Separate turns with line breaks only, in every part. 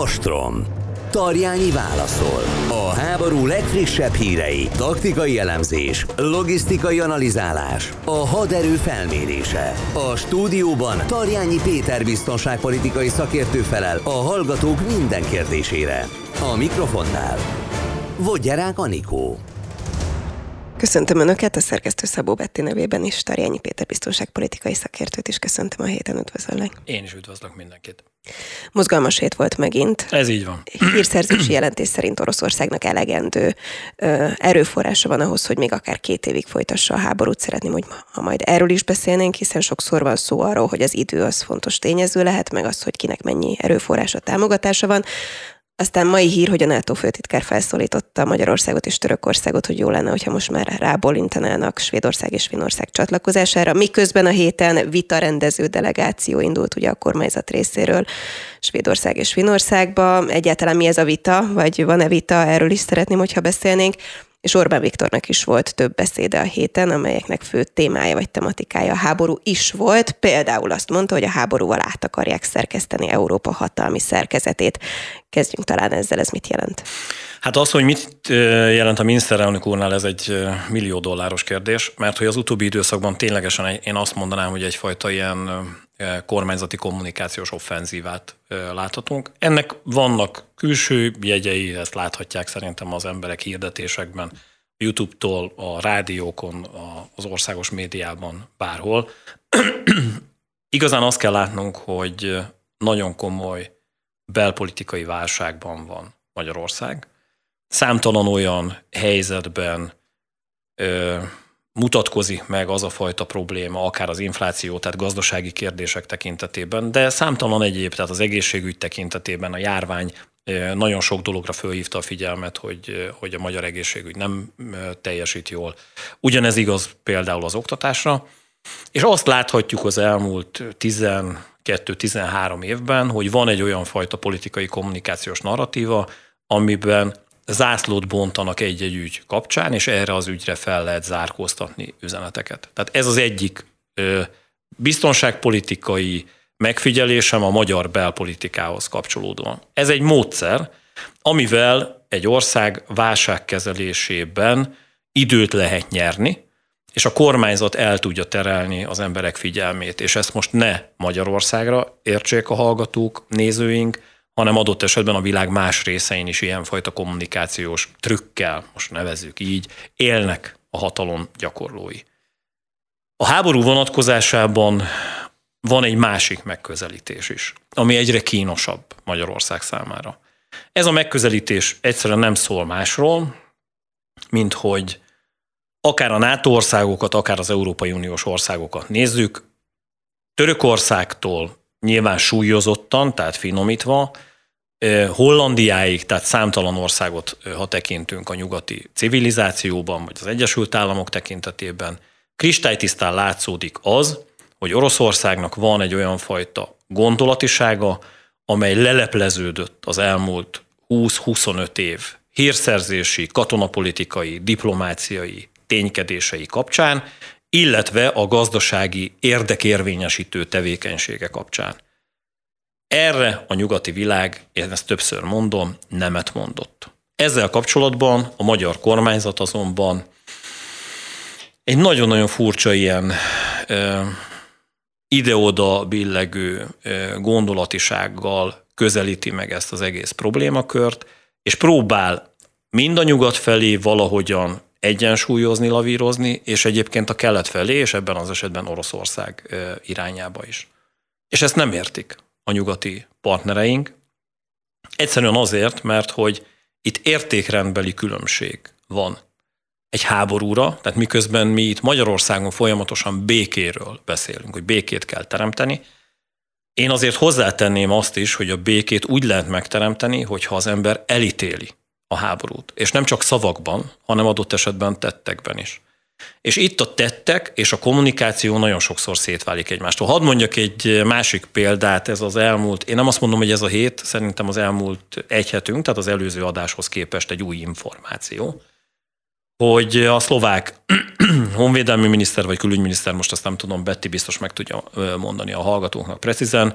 Ostrom. Tarjányi válaszol. A háború legfrissebb hírei, taktikai elemzés, logisztikai analizálás, a haderő felmérése. A stúdióban Tarjányi Péter biztonságpolitikai szakértő felel a hallgatók minden kérdésére. A mikrofonnál Vodgyerák Anikó.
Köszöntöm Önöket, a szerkesztő Szabó Betti nevében is, Tarjányi Péter biztonságpolitikai szakértőt is köszöntöm a héten, üdvözöllek.
Én is üdvözlök mindenkit.
Mozgalmas hét volt megint.
Ez így van.
Hírszerzési jelentés szerint Oroszországnak elegendő ö, erőforrása van ahhoz, hogy még akár két évig folytassa a háborút. Szeretném, hogy ha majd erről is beszélnénk, hiszen sokszor van szó arról, hogy az idő az fontos tényező lehet, meg az, hogy kinek mennyi erőforrása, támogatása van. Aztán mai hír, hogy a NATO főtitkár felszólította Magyarországot és Törökországot, hogy jó lenne, hogyha most már rábólintanának Svédország és Finország csatlakozására, miközben a héten vita rendező delegáció indult ugye a kormányzat részéről Svédország és Finországba. Egyáltalán mi ez a vita, vagy van-e vita, erről is szeretném, hogyha beszélnénk és Orbán Viktornak is volt több beszéde a héten, amelyeknek fő témája vagy tematikája a háború is volt. Például azt mondta, hogy a háborúval át akarják szerkeszteni Európa hatalmi szerkezetét. Kezdjünk talán ezzel, ez mit jelent?
Hát az, hogy mit jelent a miniszterelnök úrnál, ez egy millió dolláros kérdés, mert hogy az utóbbi időszakban ténylegesen én azt mondanám, hogy egyfajta ilyen kormányzati kommunikációs offenzívát láthatunk. Ennek vannak külső jegyei, ezt láthatják szerintem az emberek hirdetésekben, YouTube-tól, a rádiókon, az országos médiában, bárhol. Igazán azt kell látnunk, hogy nagyon komoly belpolitikai válságban van Magyarország. Számtalan olyan helyzetben mutatkozik meg az a fajta probléma, akár az infláció, tehát gazdasági kérdések tekintetében, de számtalan egyéb, tehát az egészségügy tekintetében a járvány nagyon sok dologra fölhívta a figyelmet, hogy, hogy a magyar egészségügy nem teljesít jól. Ugyanez igaz például az oktatásra, és azt láthatjuk az elmúlt 12-13 évben, hogy van egy olyan fajta politikai kommunikációs narratíva, amiben zászlót bontanak egy-egy ügy kapcsán, és erre az ügyre fel lehet zárkóztatni üzeneteket. Tehát ez az egyik biztonságpolitikai megfigyelésem a magyar belpolitikához kapcsolódóan. Ez egy módszer, amivel egy ország válságkezelésében időt lehet nyerni, és a kormányzat el tudja terelni az emberek figyelmét, és ezt most ne Magyarországra értsék a hallgatók, nézőink, hanem adott esetben a világ más részein is ilyenfajta kommunikációs trükkel, most nevezzük így, élnek a hatalom gyakorlói. A háború vonatkozásában van egy másik megközelítés is, ami egyre kínosabb Magyarország számára. Ez a megközelítés egyszerűen nem szól másról, mint hogy akár a NATO országokat, akár az Európai Uniós országokat nézzük, Törökországtól nyilván súlyozottan, tehát finomítva, Hollandiáig, tehát számtalan országot, ha tekintünk a nyugati civilizációban, vagy az Egyesült Államok tekintetében, kristálytisztán látszódik az, hogy Oroszországnak van egy olyan fajta gondolatisága, amely lelepleződött az elmúlt 20-25 év hírszerzési, katonapolitikai, diplomáciai ténykedései kapcsán, illetve a gazdasági érdekérvényesítő tevékenysége kapcsán. Erre a nyugati világ, én ezt többször mondom, nemet mondott. Ezzel kapcsolatban a magyar kormányzat azonban egy nagyon-nagyon furcsa ilyen ide-oda billegő gondolatisággal közelíti meg ezt az egész problémakört, és próbál mind a nyugat felé valahogyan egyensúlyozni, lavírozni, és egyébként a kelet felé, és ebben az esetben Oroszország irányába is. És ezt nem értik a nyugati partnereink. Egyszerűen azért, mert hogy itt értékrendbeli különbség van egy háborúra, tehát miközben mi itt Magyarországon folyamatosan békéről beszélünk, hogy békét kell teremteni, én azért hozzátenném azt is, hogy a békét úgy lehet megteremteni, hogyha az ember elítéli a háborút. És nem csak szavakban, hanem adott esetben tettekben is. És itt a tettek és a kommunikáció nagyon sokszor szétválik egymástól. Hadd mondjak egy másik példát, ez az elmúlt, én nem azt mondom, hogy ez a hét, szerintem az elmúlt egy hetünk, tehát az előző adáshoz képest egy új információ, hogy a szlovák honvédelmi miniszter vagy külügyminiszter, most azt nem tudom, Betty biztos meg tudja mondani a hallgatóknak precízen,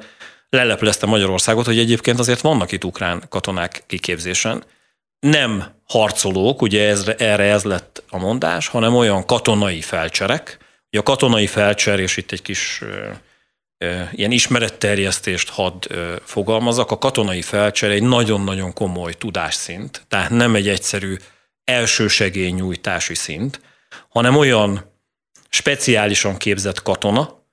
leleplezte Magyarországot, hogy egyébként azért vannak itt ukrán katonák kiképzésen. Nem harcolók, ugye ez, erre ez lett a mondás, hanem olyan katonai felcserek. A katonai felcser, és itt egy kis ilyen ismeretterjesztést hadd fogalmazak, a katonai felcser egy nagyon-nagyon komoly tudásszint, tehát nem egy egyszerű elsősegélynyújtási szint, hanem olyan speciálisan képzett katona,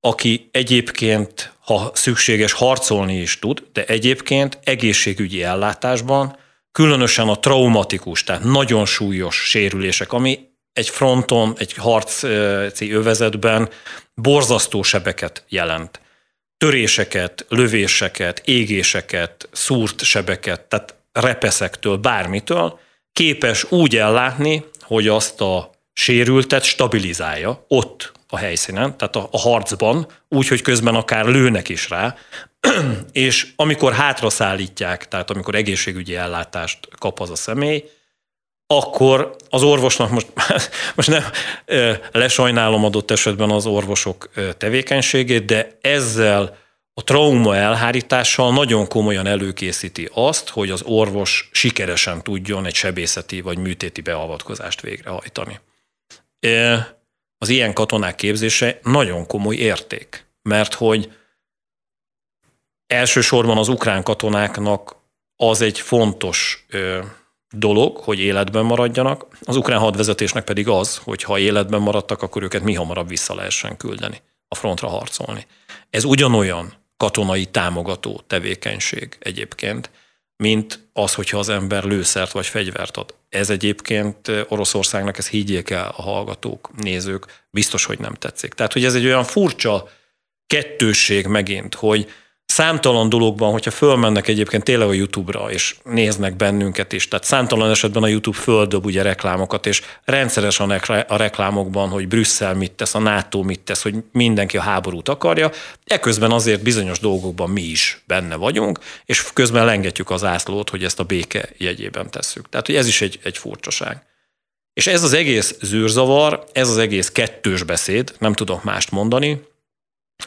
aki egyébként, ha szükséges, harcolni is tud, de egyébként egészségügyi ellátásban, különösen a traumatikus, tehát nagyon súlyos sérülések, ami egy fronton, egy harci övezetben borzasztó sebeket jelent. Töréseket, lövéseket, égéseket, szúrt sebeket, tehát repeszektől, bármitől, képes úgy ellátni, hogy azt a sérültet stabilizálja ott a helyszínen, tehát a, harcban, úgy, hogy közben akár lőnek is rá, és amikor hátra szállítják, tehát amikor egészségügyi ellátást kap az a személy, akkor az orvosnak most, most nem lesajnálom adott esetben az orvosok tevékenységét, de ezzel a trauma elhárítással nagyon komolyan előkészíti azt, hogy az orvos sikeresen tudjon egy sebészeti vagy műtéti beavatkozást végrehajtani. Az ilyen katonák képzése nagyon komoly érték, mert hogy elsősorban az ukrán katonáknak az egy fontos dolog, hogy életben maradjanak, az ukrán hadvezetésnek pedig az, hogy ha életben maradtak, akkor őket mi hamarabb vissza lehessen küldeni a frontra harcolni. Ez ugyanolyan katonai támogató tevékenység egyébként, mint az, hogyha az ember lőszert vagy fegyvert ad. Ez egyébként Oroszországnak, ez higgyék el a hallgatók, nézők, biztos, hogy nem tetszik. Tehát, hogy ez egy olyan furcsa kettősség megint, hogy számtalan dologban, hogyha fölmennek egyébként tényleg a YouTube-ra, és néznek bennünket is, tehát számtalan esetben a YouTube földob ugye reklámokat, és rendszeresen a reklámokban, hogy Brüsszel mit tesz, a NATO mit tesz, hogy mindenki a háborút akarja, eközben azért bizonyos dolgokban mi is benne vagyunk, és közben lengetjük az ászlót, hogy ezt a béke jegyében tesszük. Tehát, hogy ez is egy, egy furcsaság. És ez az egész zűrzavar, ez az egész kettős beszéd, nem tudok mást mondani,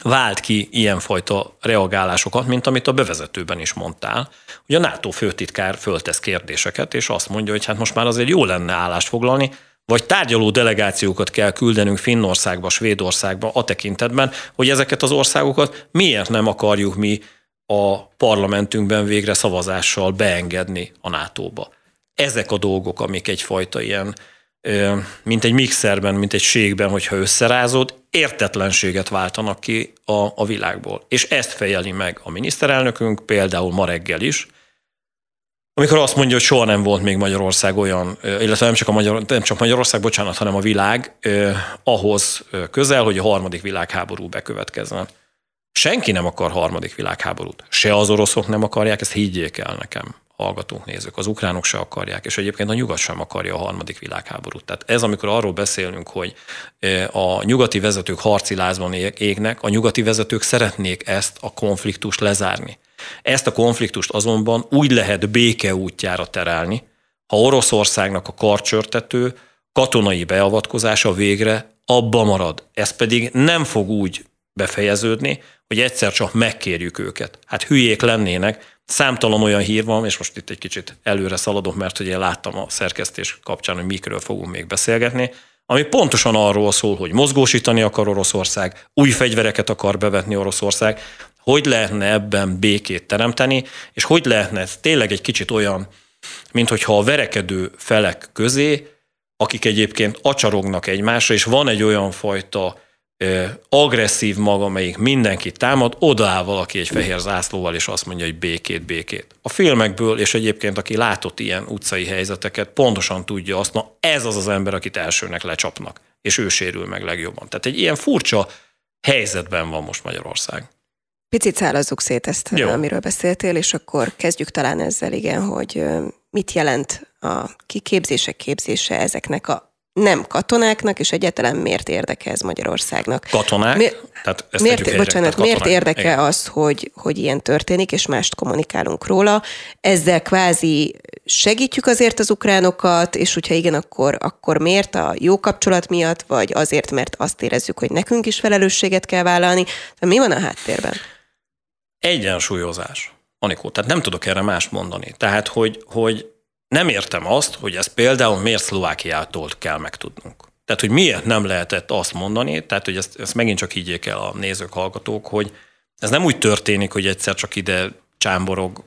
vált ki ilyenfajta reagálásokat, mint amit a bevezetőben is mondtál, hogy a NATO főtitkár föltesz kérdéseket, és azt mondja, hogy hát most már azért jó lenne állást foglalni, vagy tárgyaló delegációkat kell küldenünk Finnországba, Svédországba a tekintetben, hogy ezeket az országokat miért nem akarjuk mi a parlamentünkben végre szavazással beengedni a NATO-ba. Ezek a dolgok, amik egyfajta ilyen mint egy mixerben, mint egy ségben, hogyha összerázod, értetlenséget váltanak ki a, a világból. És ezt fejeli meg a miniszterelnökünk, például ma reggel is, amikor azt mondja, hogy soha nem volt még Magyarország olyan, illetve nem csak, a Magyar, nem csak Magyarország, bocsánat, hanem a világ eh, ahhoz közel, hogy a harmadik világháború bekövetkezzen. Senki nem akar harmadik világháborút. Se az oroszok nem akarják, ezt higgyék el nekem hallgatók, nézők. Az ukránok se akarják, és egyébként a nyugat sem akarja a harmadik világháborút. Tehát ez, amikor arról beszélünk, hogy a nyugati vezetők harci lázban égnek, a nyugati vezetők szeretnék ezt a konfliktust lezárni. Ezt a konfliktust azonban úgy lehet béke útjára terelni, ha Oroszországnak a karcsörtető katonai beavatkozása végre abba marad. Ez pedig nem fog úgy befejeződni, hogy egyszer csak megkérjük őket. Hát hülyék lennének, Számtalan olyan hír van, és most itt egy kicsit előre szaladok, mert én láttam a szerkesztés kapcsán, hogy mikről fogunk még beszélgetni, ami pontosan arról szól, hogy mozgósítani akar Oroszország, új fegyvereket akar bevetni Oroszország, hogy lehetne ebben békét teremteni, és hogy lehetne ez tényleg egy kicsit olyan, mint hogyha a verekedő felek közé, akik egyébként acsarognak egymásra, és van egy olyan fajta agresszív maga, amelyik mindenki támad, odaáll valaki egy fehér zászlóval, és azt mondja, hogy békét, békét. A filmekből, és egyébként aki látott ilyen utcai helyzeteket, pontosan tudja azt, na ez az az ember, akit elsőnek lecsapnak, és ő sérül meg legjobban. Tehát egy ilyen furcsa helyzetben van most Magyarország.
Picit szállazzuk szét ezt, Jó. amiről beszéltél, és akkor kezdjük talán ezzel, igen, hogy mit jelent a kiképzések képzése ezeknek a nem katonáknak, és egyáltalán miért érdeke ez Magyarországnak?
Katonák? Mi,
tehát ezt miért, bocsánat, tehát miért érdeke Igen. az, hogy, hogy ilyen történik, és mást kommunikálunk róla? Ezzel kvázi segítjük azért az ukránokat, és hogyha igen, akkor, akkor miért a jó kapcsolat miatt, vagy azért, mert azt érezzük, hogy nekünk is felelősséget kell vállalni? De mi van a háttérben?
Egyensúlyozás. Anikó, tehát nem tudok erre más mondani. Tehát, hogy, hogy nem értem azt, hogy ez például miért Szlovákiától kell megtudnunk. Tehát, hogy miért nem lehetett azt mondani, tehát, hogy ezt, ezt megint csak higgyék el a nézők, hallgatók, hogy ez nem úgy történik, hogy egyszer csak ide csámborog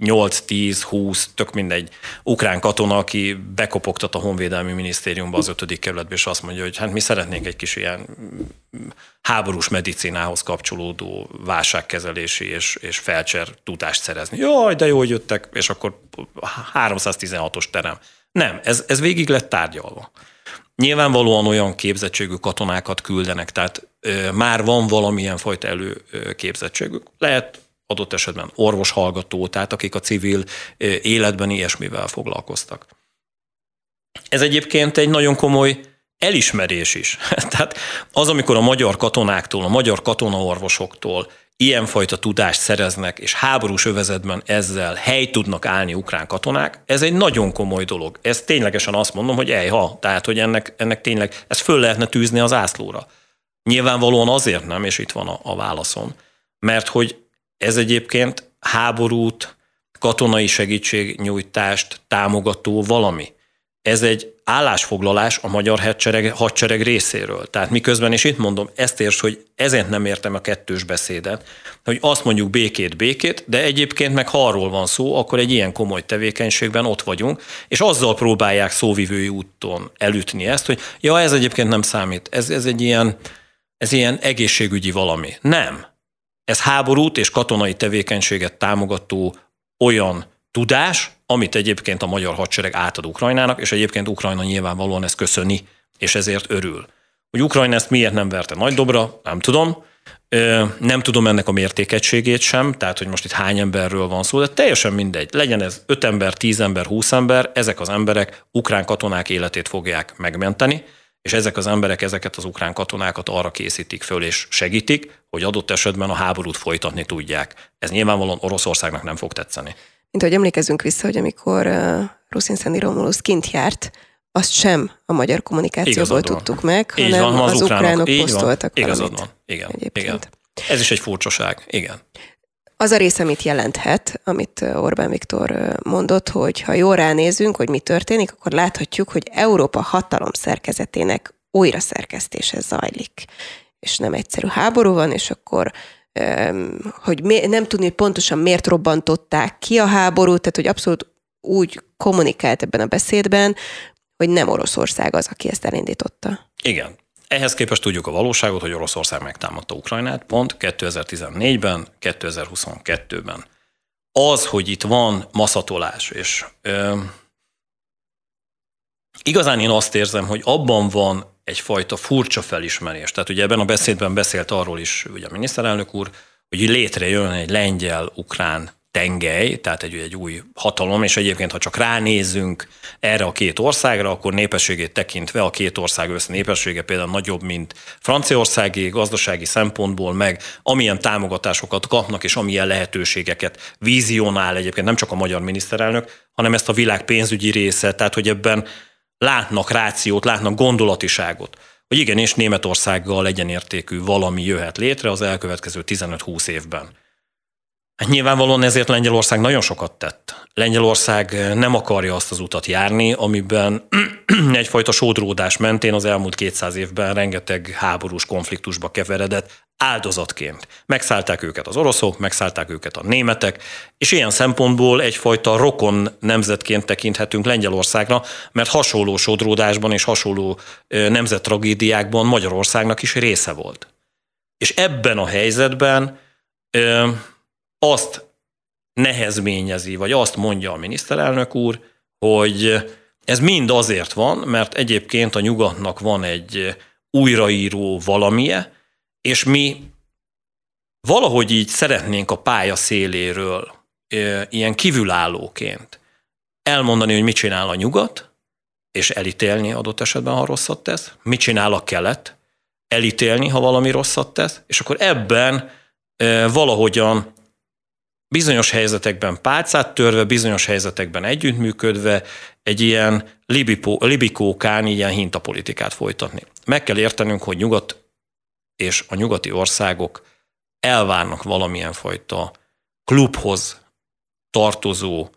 8-10-20, tök mindegy, ukrán katona, aki bekopogtat a Honvédelmi Minisztériumba az ötödik kerületbe, és azt mondja, hogy hát mi szeretnénk egy kis ilyen háborús medicinához kapcsolódó válságkezelési és, és felcser tudást szerezni. Jaj, de jó, hogy jöttek, és akkor 316-os terem. Nem, ez, ez végig lett tárgyalva. Nyilvánvalóan olyan képzettségű katonákat küldenek, tehát ö, már van valamilyen fajta előképzettségük. Lehet adott esetben orvoshallgató, tehát akik a civil életben ilyesmivel foglalkoztak. Ez egyébként egy nagyon komoly elismerés is. tehát az, amikor a magyar katonáktól, a magyar katonaorvosoktól ilyenfajta tudást szereznek, és háborús övezetben ezzel hely tudnak állni ukrán katonák, ez egy nagyon komoly dolog. Ez ténylegesen azt mondom, hogy ejha, tehát hogy ennek, ennek tényleg, ezt föl lehetne tűzni az ászlóra. Nyilvánvalóan azért nem, és itt van a, a válaszom, mert hogy ez egyébként háborút, katonai segítségnyújtást támogató valami. Ez egy állásfoglalás a magyar hadsereg, hadsereg részéről. Tehát miközben, és itt mondom, ezt érts, hogy ezért nem értem a kettős beszédet, hogy azt mondjuk békét, békét, de egyébként meg ha arról van szó, akkor egy ilyen komoly tevékenységben ott vagyunk, és azzal próbálják szóvivői úton elütni ezt, hogy ja, ez egyébként nem számít, ez, ez egy ilyen, ez ilyen egészségügyi valami. Nem. Ez háborút és katonai tevékenységet támogató olyan tudás, amit egyébként a magyar hadsereg átad Ukrajnának, és egyébként Ukrajna nyilvánvalóan ezt köszöni, és ezért örül. Hogy Ukrajna ezt miért nem verte nagy dobra, nem tudom. Nem tudom ennek a mértékegységét sem, tehát hogy most itt hány emberről van szó, de teljesen mindegy. Legyen ez 5 ember, 10 ember, 20 ember, ezek az emberek ukrán katonák életét fogják megmenteni, és ezek az emberek ezeket az ukrán katonákat arra készítik föl és segítik, hogy adott esetben a háborút folytatni tudják. Ez nyilvánvalóan Oroszországnak nem fog tetszeni.
Mint hogy emlékezünk vissza, hogy amikor uh, Ruszin Szendi Romulus kint járt, azt sem a magyar kommunikációból tudtuk meg, hanem van, az, az ukránok, ukránok posztoltak
van. Igazad van. Igen, igen. Ez is egy furcsaság, igen.
Az a rész, amit jelenthet, amit Orbán Viktor mondott, hogy ha jól ránézünk, hogy mi történik, akkor láthatjuk, hogy Európa hatalom szerkezetének újra szerkesztése zajlik. És nem egyszerű háború van, és akkor hogy nem tudni, hogy pontosan miért robbantották ki a háborút, tehát hogy abszolút úgy kommunikált ebben a beszédben, hogy nem Oroszország az, aki ezt elindította.
Igen. Ehhez képest tudjuk a valóságot, hogy Oroszország megtámadta Ukrajnát pont 2014-ben, 2022-ben. Az, hogy itt van maszatolás, és ö, igazán én azt érzem, hogy abban van egyfajta furcsa felismerés. Tehát ugye ebben a beszédben beszélt arról is ugye a miniszterelnök úr, hogy létrejön egy lengyel-ukrán tengely, tehát egy, egy új hatalom, és egyébként, ha csak ránézzünk erre a két országra, akkor népességét tekintve a két ország össze népessége például nagyobb, mint Franciaországi gazdasági szempontból, meg amilyen támogatásokat kapnak, és amilyen lehetőségeket vizionál egyébként nem csak a magyar miniszterelnök, hanem ezt a világ pénzügyi része, tehát hogy ebben látnak rációt, látnak gondolatiságot, hogy igenis Németországgal egyenértékű valami jöhet létre az elkövetkező 15-20 évben. Hát nyilvánvalóan ezért Lengyelország nagyon sokat tett. Lengyelország nem akarja azt az utat járni, amiben egyfajta sódródás mentén az elmúlt 200 évben rengeteg háborús konfliktusba keveredett áldozatként. Megszállták őket az oroszok, megszállták őket a németek, és ilyen szempontból egyfajta rokon nemzetként tekinthetünk Lengyelországra, mert hasonló sodródásban és hasonló nemzettragédiákban Magyarországnak is része volt. És ebben a helyzetben azt nehezményezi, vagy azt mondja a miniszterelnök úr, hogy ez mind azért van, mert egyébként a nyugatnak van egy újraíró valamie, és mi valahogy így szeretnénk a pálya széléről ilyen kívülállóként elmondani, hogy mit csinál a nyugat, és elítélni adott esetben, ha rosszat tesz, mit csinál a kelet, elítélni, ha valami rosszat tesz, és akkor ebben valahogyan bizonyos helyzetekben pálcát törve, bizonyos helyzetekben együttműködve egy ilyen libipó, libikókán ilyen hintapolitikát folytatni. Meg kell értenünk, hogy nyugat és a nyugati országok elvárnak valamilyen fajta klubhoz tartozó,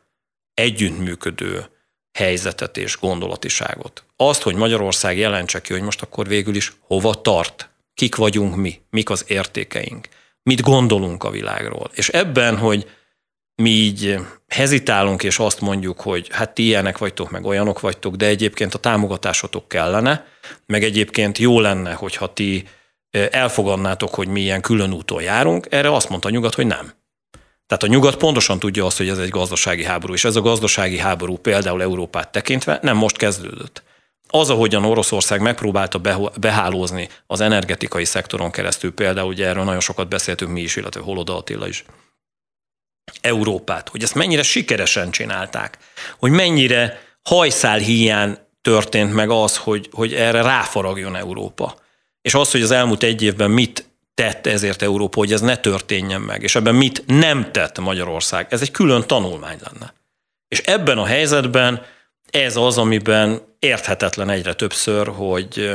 együttműködő helyzetet és gondolatiságot. Azt, hogy Magyarország jelentse ki, hogy most akkor végül is hova tart, kik vagyunk mi, mik az értékeink, mit gondolunk a világról. És ebben, hogy mi így hezitálunk, és azt mondjuk, hogy hát ti ilyenek vagytok, meg olyanok vagytok, de egyébként a támogatásotok kellene, meg egyébként jó lenne, hogyha ti elfogadnátok, hogy mi ilyen külön úton járunk, erre azt mondta a nyugat, hogy nem. Tehát a nyugat pontosan tudja azt, hogy ez egy gazdasági háború, és ez a gazdasági háború például Európát tekintve nem most kezdődött. Az, ahogyan Oroszország megpróbálta behálózni az energetikai szektoron keresztül, például ugye erről nagyon sokat beszéltünk mi is, illetve Holoda Attila is, Európát, hogy ezt mennyire sikeresen csinálták, hogy mennyire hajszál hiány történt meg az, hogy, hogy erre ráfaragjon Európa. És az, hogy az elmúlt egy évben mit tett ezért Európa, hogy ez ne történjen meg, és ebben mit nem tett Magyarország, ez egy külön tanulmány lenne. És ebben a helyzetben ez az, amiben érthetetlen egyre többször, hogy,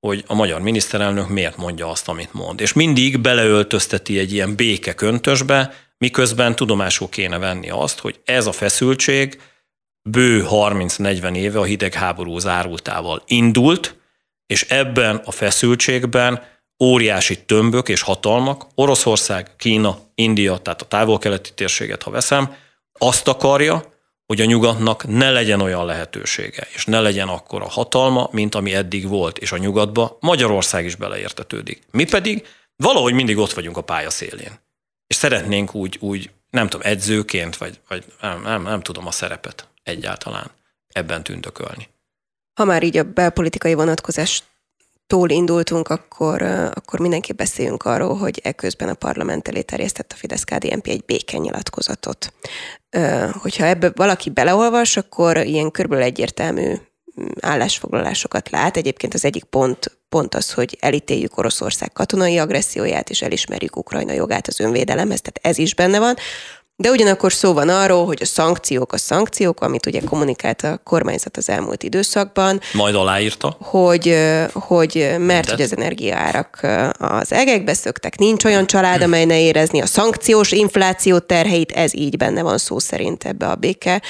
hogy a magyar miniszterelnök miért mondja azt, amit mond. És mindig beleöltözteti egy ilyen béke köntösbe, miközben tudomásul kéne venni azt, hogy ez a feszültség bő 30-40 éve a hidegháború zárultával indult, és ebben a feszültségben óriási tömbök és hatalmak, Oroszország, Kína, India, tehát a távol-keleti térséget, ha veszem, azt akarja, hogy a nyugatnak ne legyen olyan lehetősége, és ne legyen akkora hatalma, mint ami eddig volt, és a nyugatba Magyarország is beleértetődik. Mi pedig valahogy mindig ott vagyunk a pálya szélén. És szeretnénk úgy, úgy nem tudom, edzőként, vagy, vagy nem, nem, nem tudom a szerepet egyáltalán ebben tündökölni.
Ha már így a belpolitikai vonatkozás tól indultunk, akkor, akkor mindenképp beszéljünk arról, hogy ekközben a parlament elé terjesztett a Fidesz-KDNP egy békenyilatkozatot. Hogyha ebbe valaki beleolvas, akkor ilyen körülbelül egyértelmű mm, állásfoglalásokat lát. Egyébként az egyik pont, pont az, hogy elítéljük Oroszország katonai agresszióját, és elismerjük Ukrajna jogát az önvédelemhez, tehát ez is benne van. De ugyanakkor szó van arról, hogy a szankciók a szankciók, amit ugye kommunikált a kormányzat az elmúlt időszakban.
Majd aláírta.
Hogy, hogy mert Mindent. hogy az energiaárak az egekbe szöktek, nincs olyan család, amely ne érezni a szankciós infláció terheit, ez így benne van szó szerint ebbe a béke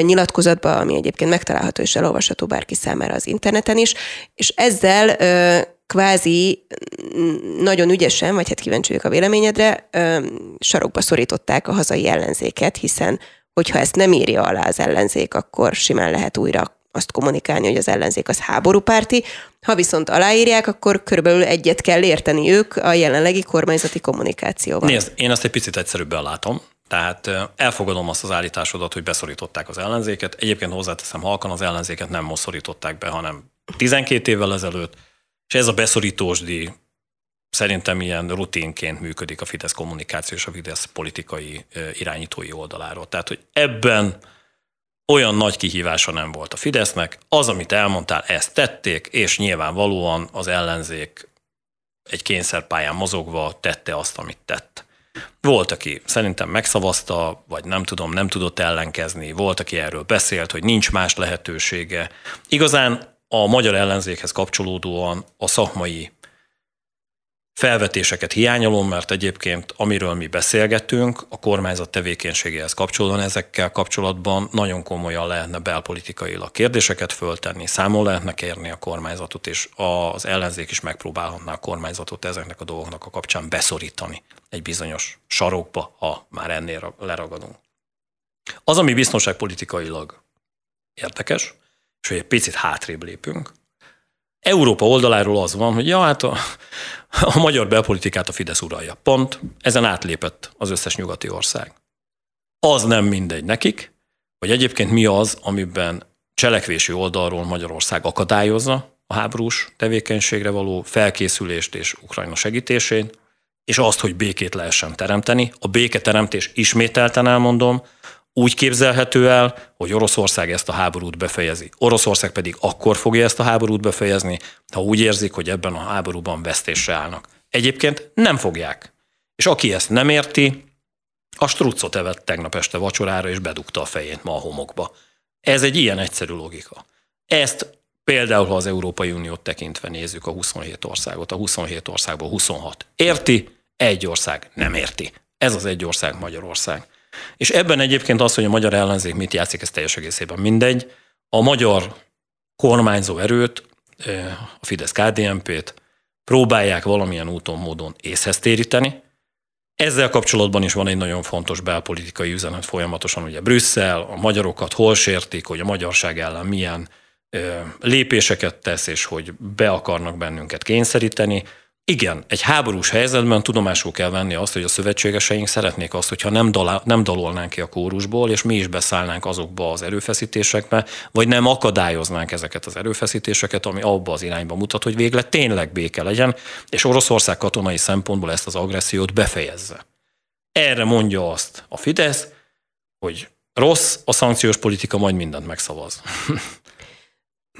nyilatkozatba, ami egyébként megtalálható és elolvasható bárki számára az interneten is, és ezzel kvázi mm, nagyon ügyesen, vagy hát kíváncsi vagyok a véleményedre, sarokba szorították a hazai ellenzéket, hiszen hogyha ezt nem írja alá az ellenzék, akkor simán lehet újra azt kommunikálni, hogy az ellenzék az háborúpárti. Ha viszont aláírják, akkor körülbelül egyet kell érteni ők a jelenlegi kormányzati kommunikációval.
Nézd, én azt egy picit egyszerűbben látom. Tehát elfogadom azt az állításodat, hogy beszorították az ellenzéket. Egyébként hozzáteszem halkan, az ellenzéket nem most szorították be, hanem 12 évvel ezelőtt és ez a beszorítósdi szerintem ilyen rutinként működik a Fidesz kommunikáció és a Fidesz politikai irányítói oldaláról. Tehát, hogy ebben olyan nagy kihívása nem volt a Fidesznek. Az, amit elmondtál, ezt tették, és nyilvánvalóan az ellenzék egy kényszerpályán mozogva tette azt, amit tett. Volt, aki szerintem megszavazta, vagy nem tudom, nem tudott ellenkezni, volt, aki erről beszélt, hogy nincs más lehetősége. Igazán a magyar ellenzékhez kapcsolódóan a szakmai felvetéseket hiányolom, mert egyébként amiről mi beszélgetünk, a kormányzat tevékenységéhez kapcsolódóan ezekkel kapcsolatban nagyon komolyan lehetne belpolitikailag kérdéseket föltenni, számon lehetne kérni a kormányzatot, és az ellenzék is megpróbálhatná a kormányzatot ezeknek a dolgoknak a kapcsán beszorítani egy bizonyos sarokba, ha már ennél leragadunk. Az, ami biztonságpolitikailag érdekes, és hogy egy picit hátrébb lépünk. Európa oldaláról az van, hogy ja, hát a, a magyar belpolitikát a Fidesz uralja. Pont. Ezen átlépett az összes nyugati ország. Az nem mindegy nekik, hogy egyébként mi az, amiben cselekvési oldalról Magyarország akadályozza a háborús tevékenységre való felkészülést és Ukrajna segítését, és azt, hogy békét lehessen teremteni. A béketeremtés ismételten elmondom, úgy képzelhető el, hogy Oroszország ezt a háborút befejezi. Oroszország pedig akkor fogja ezt a háborút befejezni, ha úgy érzik, hogy ebben a háborúban vesztésre állnak. Egyébként nem fogják. És aki ezt nem érti, a struccot evett tegnap este vacsorára, és bedugta a fejét ma a homokba. Ez egy ilyen egyszerű logika. Ezt például, ha az Európai Uniót tekintve nézzük a 27 országot, a 27 országból 26 érti, egy ország nem érti. Ez az egy ország Magyarország. És ebben egyébként az, hogy a magyar ellenzék mit játszik, ez teljes egészében mindegy. A magyar kormányzó erőt, a fidesz kdmp t próbálják valamilyen úton, módon észhez téríteni. Ezzel kapcsolatban is van egy nagyon fontos belpolitikai üzenet folyamatosan, ugye Brüsszel, a magyarokat hol sértik, hogy a magyarság ellen milyen lépéseket tesz, és hogy be akarnak bennünket kényszeríteni. Igen, egy háborús helyzetben tudomásul kell venni azt, hogy a szövetségeseink szeretnék azt, hogyha nem, dalá, nem dalolnánk ki a kórusból, és mi is beszállnánk azokba az erőfeszítésekbe, vagy nem akadályoznánk ezeket az erőfeszítéseket, ami abba az irányba mutat, hogy végre tényleg béke legyen, és Oroszország katonai szempontból ezt az agressziót befejezze. Erre mondja azt a Fidesz, hogy rossz, a szankciós politika majd mindent megszavaz.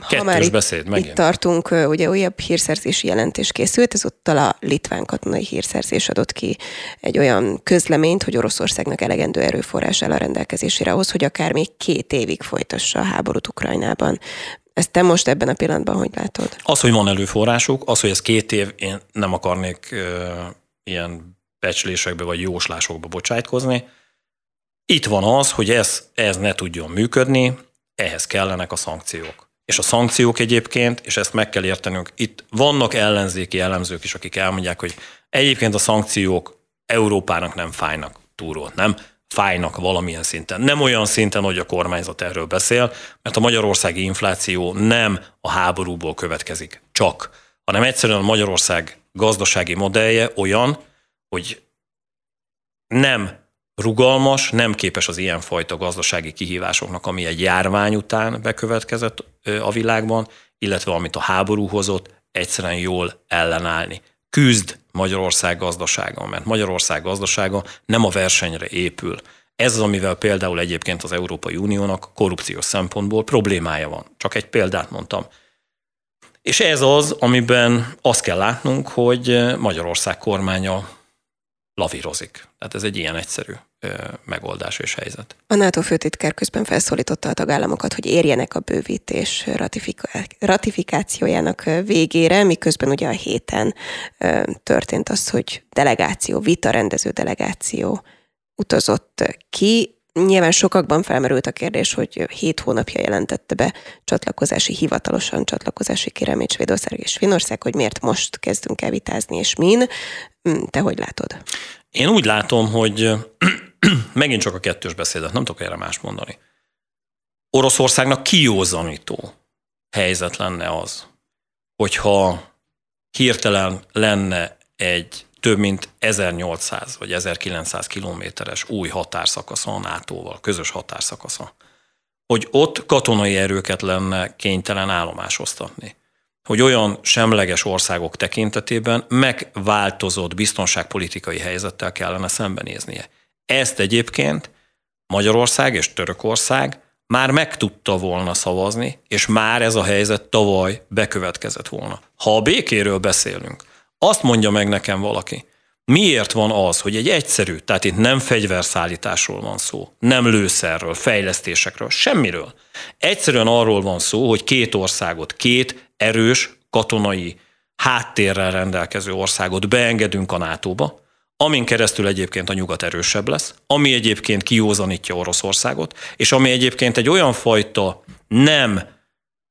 ha már itt,
beszéd, megint.
itt tartunk, ugye újabb hírszerzési jelentés készült, ezúttal a litván katonai hírszerzés adott ki egy olyan közleményt, hogy Oroszországnak elegendő erőforrás áll a rendelkezésére ahhoz, hogy akár még két évig folytassa a háborút Ukrajnában. Ezt te most ebben a pillanatban hogy látod?
Az, hogy van előforrásuk, az, hogy ez két év, én nem akarnék uh, ilyen becslésekbe vagy jóslásokba bocsájtkozni. Itt van az, hogy ez, ez ne tudjon működni, ehhez kellenek a szankciók és a szankciók egyébként, és ezt meg kell értenünk, itt vannak ellenzéki elemzők is, akik elmondják, hogy egyébként a szankciók Európának nem fájnak túról, nem? fájnak valamilyen szinten. Nem olyan szinten, hogy a kormányzat erről beszél, mert a magyarországi infláció nem a háborúból következik csak, hanem egyszerűen a Magyarország gazdasági modellje olyan, hogy nem rugalmas, nem képes az ilyenfajta gazdasági kihívásoknak, ami egy járvány után bekövetkezett a világban, illetve amit a háború hozott, egyszerűen jól ellenállni. Küzd Magyarország gazdasága, mert Magyarország gazdasága nem a versenyre épül. Ez az, amivel például egyébként az Európai Uniónak korrupciós szempontból problémája van. Csak egy példát mondtam. És ez az, amiben azt kell látnunk, hogy Magyarország kormánya lavírozik. Tehát ez egy ilyen egyszerű megoldás és helyzet.
A NATO főtitkár közben felszólította a tagállamokat, hogy érjenek a bővítés ratifikációjának végére, miközben ugye a héten történt az, hogy delegáció, vita rendező delegáció utazott ki. Nyilván sokakban felmerült a kérdés, hogy hét hónapja jelentette be csatlakozási, hivatalosan csatlakozási kérelmét Svédország és Finország, hogy miért most kezdünk el vitázni, és min. Hm, te hogy látod?
Én úgy látom, hogy megint csak a kettős beszédet, nem tudok erre más mondani. Oroszországnak kiózanító helyzet lenne az, hogyha hirtelen lenne egy több mint 1800 vagy 1900 kilométeres új határszakasza a NATO-val, közös határszakasza, hogy ott katonai erőket lenne kénytelen állomásoztatni hogy olyan semleges országok tekintetében megváltozott biztonságpolitikai helyzettel kellene szembenéznie. Ezt egyébként Magyarország és Törökország már meg tudta volna szavazni, és már ez a helyzet tavaly bekövetkezett volna. Ha a békéről beszélünk, azt mondja meg nekem valaki, miért van az, hogy egy egyszerű, tehát itt nem fegyverszállításról van szó, nem lőszerről, fejlesztésekről, semmiről. Egyszerűen arról van szó, hogy két országot, két erős katonai háttérrel rendelkező országot beengedünk a NATO-ba, amin keresztül egyébként a nyugat erősebb lesz, ami egyébként kiózanítja Oroszországot, és ami egyébként egy olyan fajta nem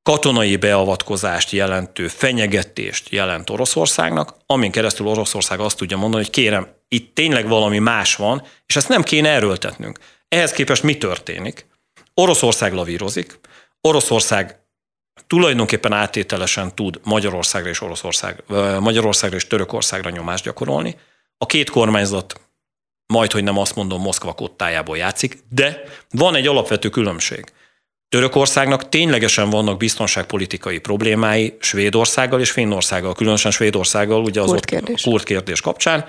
katonai beavatkozást jelentő fenyegetést jelent Oroszországnak, amin keresztül Oroszország azt tudja mondani, hogy kérem, itt tényleg valami más van, és ezt nem kéne erőltetnünk. Ehhez képest mi történik? Oroszország lavírozik, Oroszország tulajdonképpen átételesen tud Magyarországra és Oroszország, Magyarországra és Törökországra nyomást gyakorolni, a két kormányzat majd, hogy nem azt mondom, Moszkva kottájából játszik, de van egy alapvető különbség. Törökországnak ténylegesen vannak biztonságpolitikai problémái Svédországgal és Finnországgal, különösen Svédországgal, ugye az
kurt kérdés.
kurt kérdés kapcsán,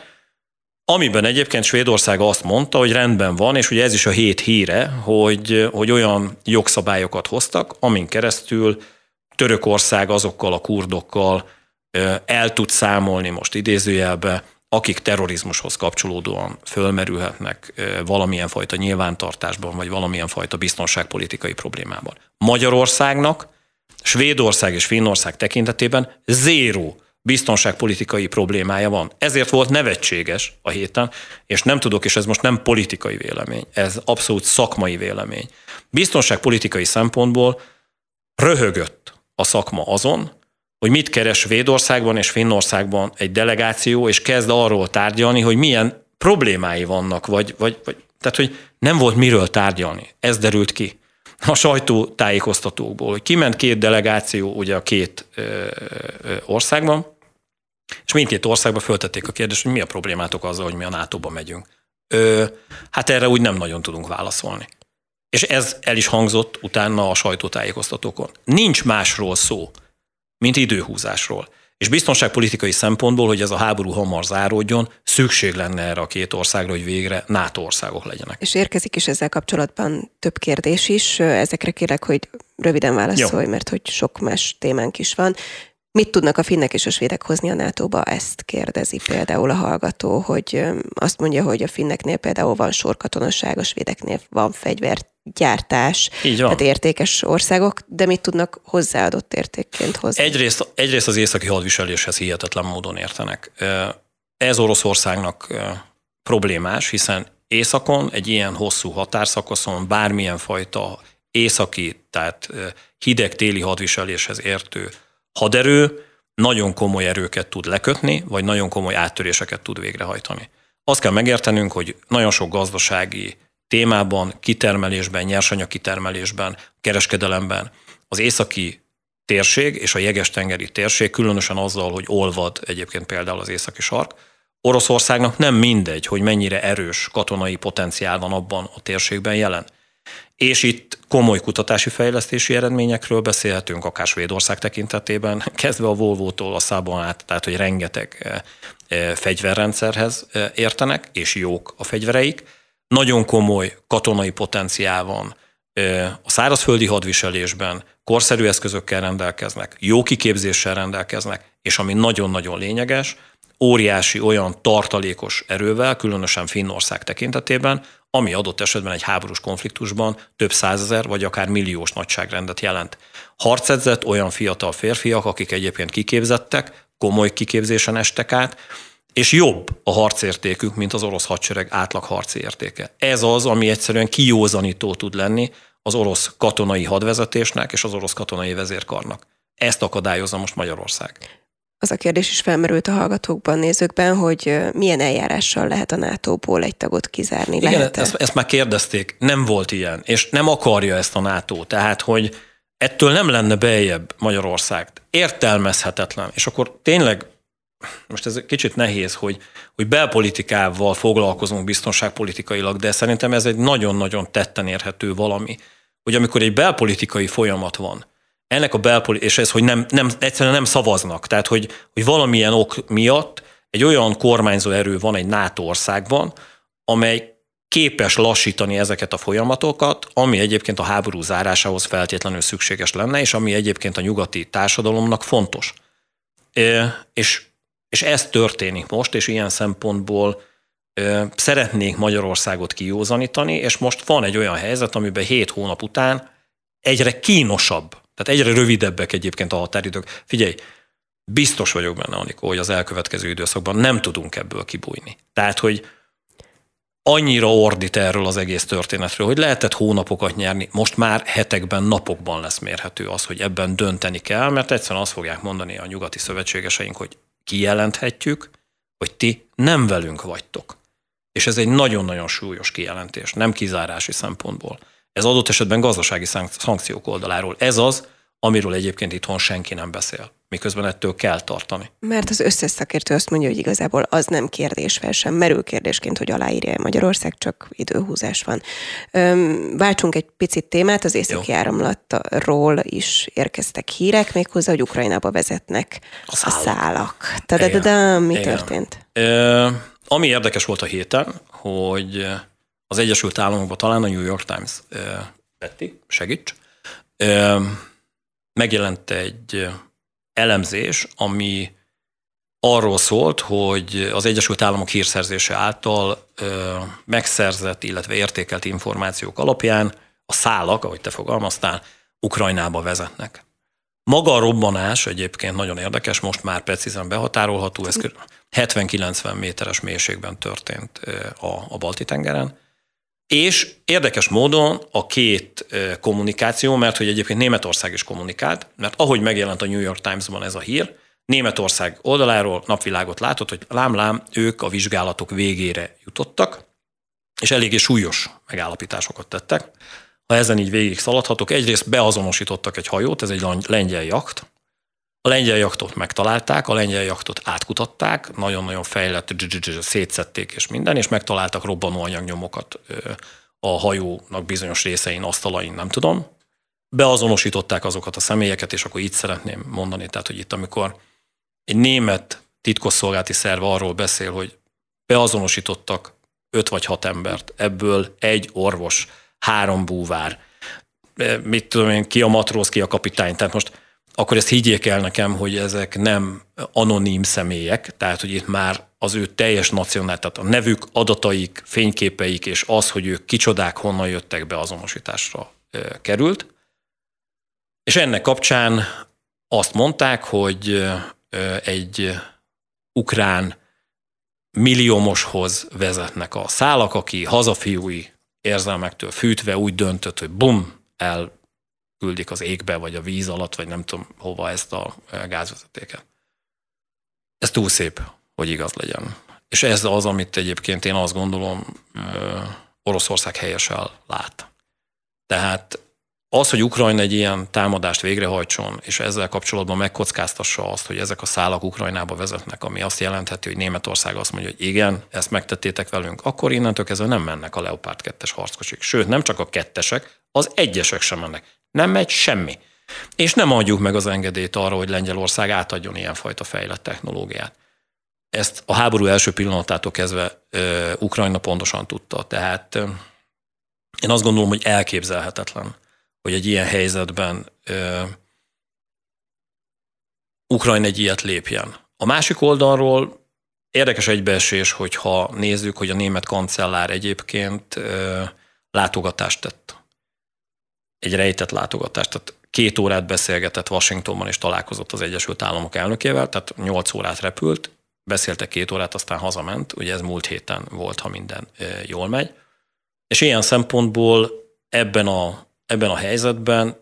amiben egyébként Svédország azt mondta, hogy rendben van, és ugye ez is a hét híre, hogy, hogy olyan jogszabályokat hoztak, amin keresztül Törökország azokkal a kurdokkal el tud számolni most idézőjelbe, akik terrorizmushoz kapcsolódóan fölmerülhetnek valamilyen fajta nyilvántartásban, vagy valamilyen fajta biztonságpolitikai problémában. Magyarországnak, Svédország és Finnország tekintetében zéró biztonságpolitikai problémája van. Ezért volt nevetséges a héten, és nem tudok, és ez most nem politikai vélemény, ez abszolút szakmai vélemény. Biztonságpolitikai szempontból röhögött a szakma azon, hogy mit keres Svédországban és Finnországban egy delegáció, és kezd arról tárgyalni, hogy milyen problémái vannak, vagy, vagy, vagy tehát, hogy nem volt miről tárgyalni. Ez derült ki a sajtótájékoztatókból, hogy kiment két delegáció ugye a két ö, ö, országban, és mindkét országban föltették a kérdést, hogy mi a problémátok azzal, hogy mi a NATO-ba megyünk. Ö, hát erre úgy nem nagyon tudunk válaszolni. És ez el is hangzott utána a sajtótájékoztatókon. Nincs másról szó, mint időhúzásról. És biztonságpolitikai szempontból, hogy ez a háború hamar záródjon, szükség lenne erre a két országra, hogy végre NATO országok legyenek.
És érkezik is ezzel kapcsolatban több kérdés is. Ezekre kérlek, hogy röviden válaszolj, Jó. mert hogy sok más témánk is van. Mit tudnak a finnek és a svédek hozni a NATO-ba? Ezt kérdezi például a hallgató, hogy azt mondja, hogy a finneknél például van sorkatonaság, a svédeknél van fegyvergyártás, Így van. tehát értékes országok, de mit tudnak hozzáadott értékként hozni?
Egyrészt, egyrészt az északi hadviseléshez hihetetlen módon értenek. Ez Oroszországnak problémás, hiszen északon, egy ilyen hosszú határszakaszon bármilyen fajta északi, tehát hideg téli hadviseléshez értő haderő nagyon komoly erőket tud lekötni, vagy nagyon komoly áttöréseket tud végrehajtani. Azt kell megértenünk, hogy nagyon sok gazdasági témában, kitermelésben, nyersanyag kitermelésben, kereskedelemben az északi térség és a jeges-tengeri térség, különösen azzal, hogy olvad egyébként például az északi sark, Oroszországnak nem mindegy, hogy mennyire erős katonai potenciál van abban a térségben jelen. És itt komoly kutatási fejlesztési eredményekről beszélhetünk, akár Svédország tekintetében, kezdve a Volvo-tól a Szában át, tehát hogy rengeteg eh, eh, fegyverrendszerhez eh, értenek, és jók a fegyvereik. Nagyon komoly katonai potenciál van a szárazföldi hadviselésben, korszerű eszközökkel rendelkeznek, jó kiképzéssel rendelkeznek, és ami nagyon-nagyon lényeges, óriási olyan tartalékos erővel, különösen Finnország tekintetében, ami adott esetben egy háborús konfliktusban több százezer vagy akár milliós nagyságrendet jelent. Harcedzett olyan fiatal férfiak, akik egyébként kiképzettek, komoly kiképzésen estek át, és jobb a harcértékük, mint az orosz hadsereg átlag harci értéke. Ez az, ami egyszerűen kiózanító tud lenni az orosz katonai hadvezetésnek és az orosz katonai vezérkarnak. Ezt akadályozza most Magyarország
az a kérdés is felmerült a hallgatókban, nézőkben, hogy milyen eljárással lehet a NATO-ból egy tagot kizárni.
Igen, lehet ezt, ezt már kérdezték, nem volt ilyen, és nem akarja ezt a NATO, tehát hogy ettől nem lenne beljebb Magyarország. Értelmezhetetlen. És akkor tényleg, most ez kicsit nehéz, hogy, hogy belpolitikával foglalkozunk biztonságpolitikailag, de szerintem ez egy nagyon-nagyon tetten érhető valami, hogy amikor egy belpolitikai folyamat van, ennek a belpoli, és ez, hogy nem, nem, egyszerűen nem szavaznak, tehát hogy, hogy valamilyen ok miatt egy olyan kormányzó erő van egy NATO országban, amely képes lassítani ezeket a folyamatokat, ami egyébként a háború zárásához feltétlenül szükséges lenne, és ami egyébként a nyugati társadalomnak fontos. És, és ez történik most, és ilyen szempontból szeretnék Magyarországot kiózanítani, és most van egy olyan helyzet, amiben hét hónap után egyre kínosabb tehát egyre rövidebbek egyébként a határidők. Figyelj, biztos vagyok benne, Anikó, hogy az elkövetkező időszakban nem tudunk ebből kibújni. Tehát, hogy annyira ordít erről az egész történetről, hogy lehetett hónapokat nyerni, most már hetekben, napokban lesz mérhető az, hogy ebben dönteni kell, mert egyszerűen azt fogják mondani a nyugati szövetségeseink, hogy kijelenthetjük, hogy ti nem velünk vagytok. És ez egy nagyon-nagyon súlyos kijelentés, nem kizárási szempontból. Ez adott esetben gazdasági szankciók oldaláról. Ez az, amiről egyébként itthon senki nem beszél, miközben ettől kell tartani.
Mert az összes szakértő azt mondja, hogy igazából az nem kérdés fel sem merül kérdésként, hogy aláírja Magyarország, csak időhúzás van. váltsunk egy picit témát, az északi Jó. áramlatról is érkeztek hírek, méghozzá, hogy Ukrajnába vezetnek a szálak. A szálak. De mi Igen. történt?
Ö, ami érdekes volt a héten, hogy az Egyesült Államokban talán a New York Times Betty, segíts, megjelent egy elemzés, ami arról szólt, hogy az Egyesült Államok hírszerzése által megszerzett, illetve értékelt információk alapján a szálak, ahogy te fogalmaztál, Ukrajnába vezetnek. Maga a robbanás egyébként nagyon érdekes, most már precízen behatárolható, ez 70-90 méteres mélységben történt a, a Balti-tengeren. És érdekes módon a két kommunikáció, mert hogy egyébként Németország is kommunikált, mert ahogy megjelent a New York Times-ban ez a hír, Németország oldaláról napvilágot látott, hogy lám-lám, ők a vizsgálatok végére jutottak, és eléggé súlyos megállapításokat tettek. Ha ezen így végig szaladhatok, egyrészt beazonosítottak egy hajót, ez egy lengyel jakt, a lengyel jaktot megtalálták, a lengyel jaktot átkutatták, nagyon-nagyon fejlett, szétszették és minden, és megtaláltak robbanóanyagnyomokat a hajónak bizonyos részein, asztalain, nem tudom. Beazonosították azokat a személyeket, és akkor itt szeretném mondani, tehát, hogy itt amikor egy német titkosszolgálati szerv arról beszél, hogy beazonosítottak öt vagy hat embert, ebből egy orvos, három búvár, mit tudom én, ki a matróz, ki a kapitány. Tehát most akkor ezt higgyék el nekem, hogy ezek nem anonim személyek, tehát hogy itt már az ő teljes nacionál, tehát a nevük, adataik, fényképeik és az, hogy ők kicsodák, honnan jöttek be azonosításra került. És ennek kapcsán azt mondták, hogy egy ukrán milliómoshoz vezetnek a szálak, aki hazafiúi érzelmektől fűtve úgy döntött, hogy bum, el küldik az égbe, vagy a víz alatt, vagy nem tudom hova ezt a e, gázvezetéket. Ez túl szép, hogy igaz legyen. És ez az, amit egyébként én azt gondolom Oroszország helyesen lát. Tehát az, hogy Ukrajna egy ilyen támadást végrehajtson, és ezzel kapcsolatban megkockáztassa azt, hogy ezek a szálak Ukrajnába vezetnek, ami azt jelentheti, hogy Németország azt mondja, hogy igen, ezt megtettétek velünk, akkor innentől kezdve nem mennek a Leopard 2-es harckocsik. Sőt, nem csak a kettesek, az egyesek sem mennek. Nem megy semmi. És nem adjuk meg az engedélyt arra, hogy Lengyelország átadjon ilyenfajta fejlett technológiát. Ezt a háború első pillanatától kezdve ö, Ukrajna pontosan tudta. Tehát ö, én azt gondolom, hogy elképzelhetetlen, hogy egy ilyen helyzetben ö, Ukrajna egy ilyet lépjen. A másik oldalról érdekes egybeesés, hogyha nézzük, hogy a német kancellár egyébként ö, látogatást tett egy rejtett látogatást. Tehát két órát beszélgetett Washingtonban, és találkozott az Egyesült Államok elnökével, tehát nyolc órát repült, beszéltek két órát, aztán hazament, ugye ez múlt héten volt, ha minden jól megy. És ilyen szempontból ebben a, ebben a helyzetben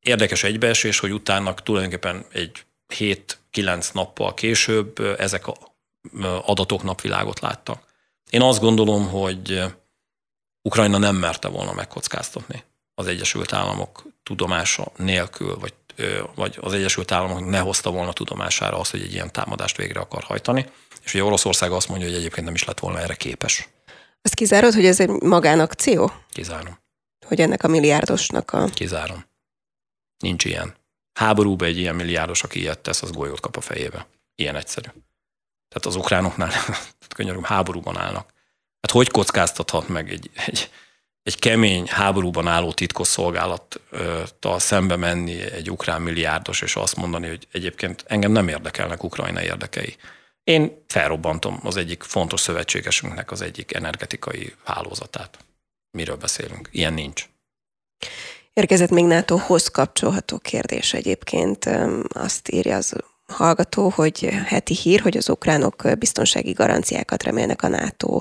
érdekes egybeesés, hogy utána tulajdonképpen egy 7-9 nappal később ezek a adatok napvilágot láttak. Én azt gondolom, hogy Ukrajna nem merte volna megkockáztatni az Egyesült Államok tudomása nélkül, vagy, vagy az Egyesült Államok ne hozta volna tudomására azt, hogy egy ilyen támadást végre akar hajtani. És ugye Oroszország azt mondja, hogy egyébként nem is lett volna erre képes.
Azt kizárod, hogy ez egy magánakció?
Kizárom.
Hogy ennek a milliárdosnak a...
Kizárom. Nincs ilyen. Háborúba egy ilyen milliárdos, aki ilyet tesz, az golyót kap a fejébe. Ilyen egyszerű. Tehát az ukránoknál könyörűm háborúban állnak. Hát hogy kockáztathat meg egy, egy, egy kemény háborúban álló titkosszolgálattal szembe menni egy ukrán milliárdos, és azt mondani, hogy egyébként engem nem érdekelnek Ukrajna érdekei. Én felrobbantom az egyik fontos szövetségesünknek az egyik energetikai hálózatát. Miről beszélünk? Ilyen nincs.
Érkezett még NATO-hoz kapcsolható kérdés egyébként. Azt írja az hallgató, hogy heti hír, hogy az ukránok biztonsági garanciákat remélnek a NATO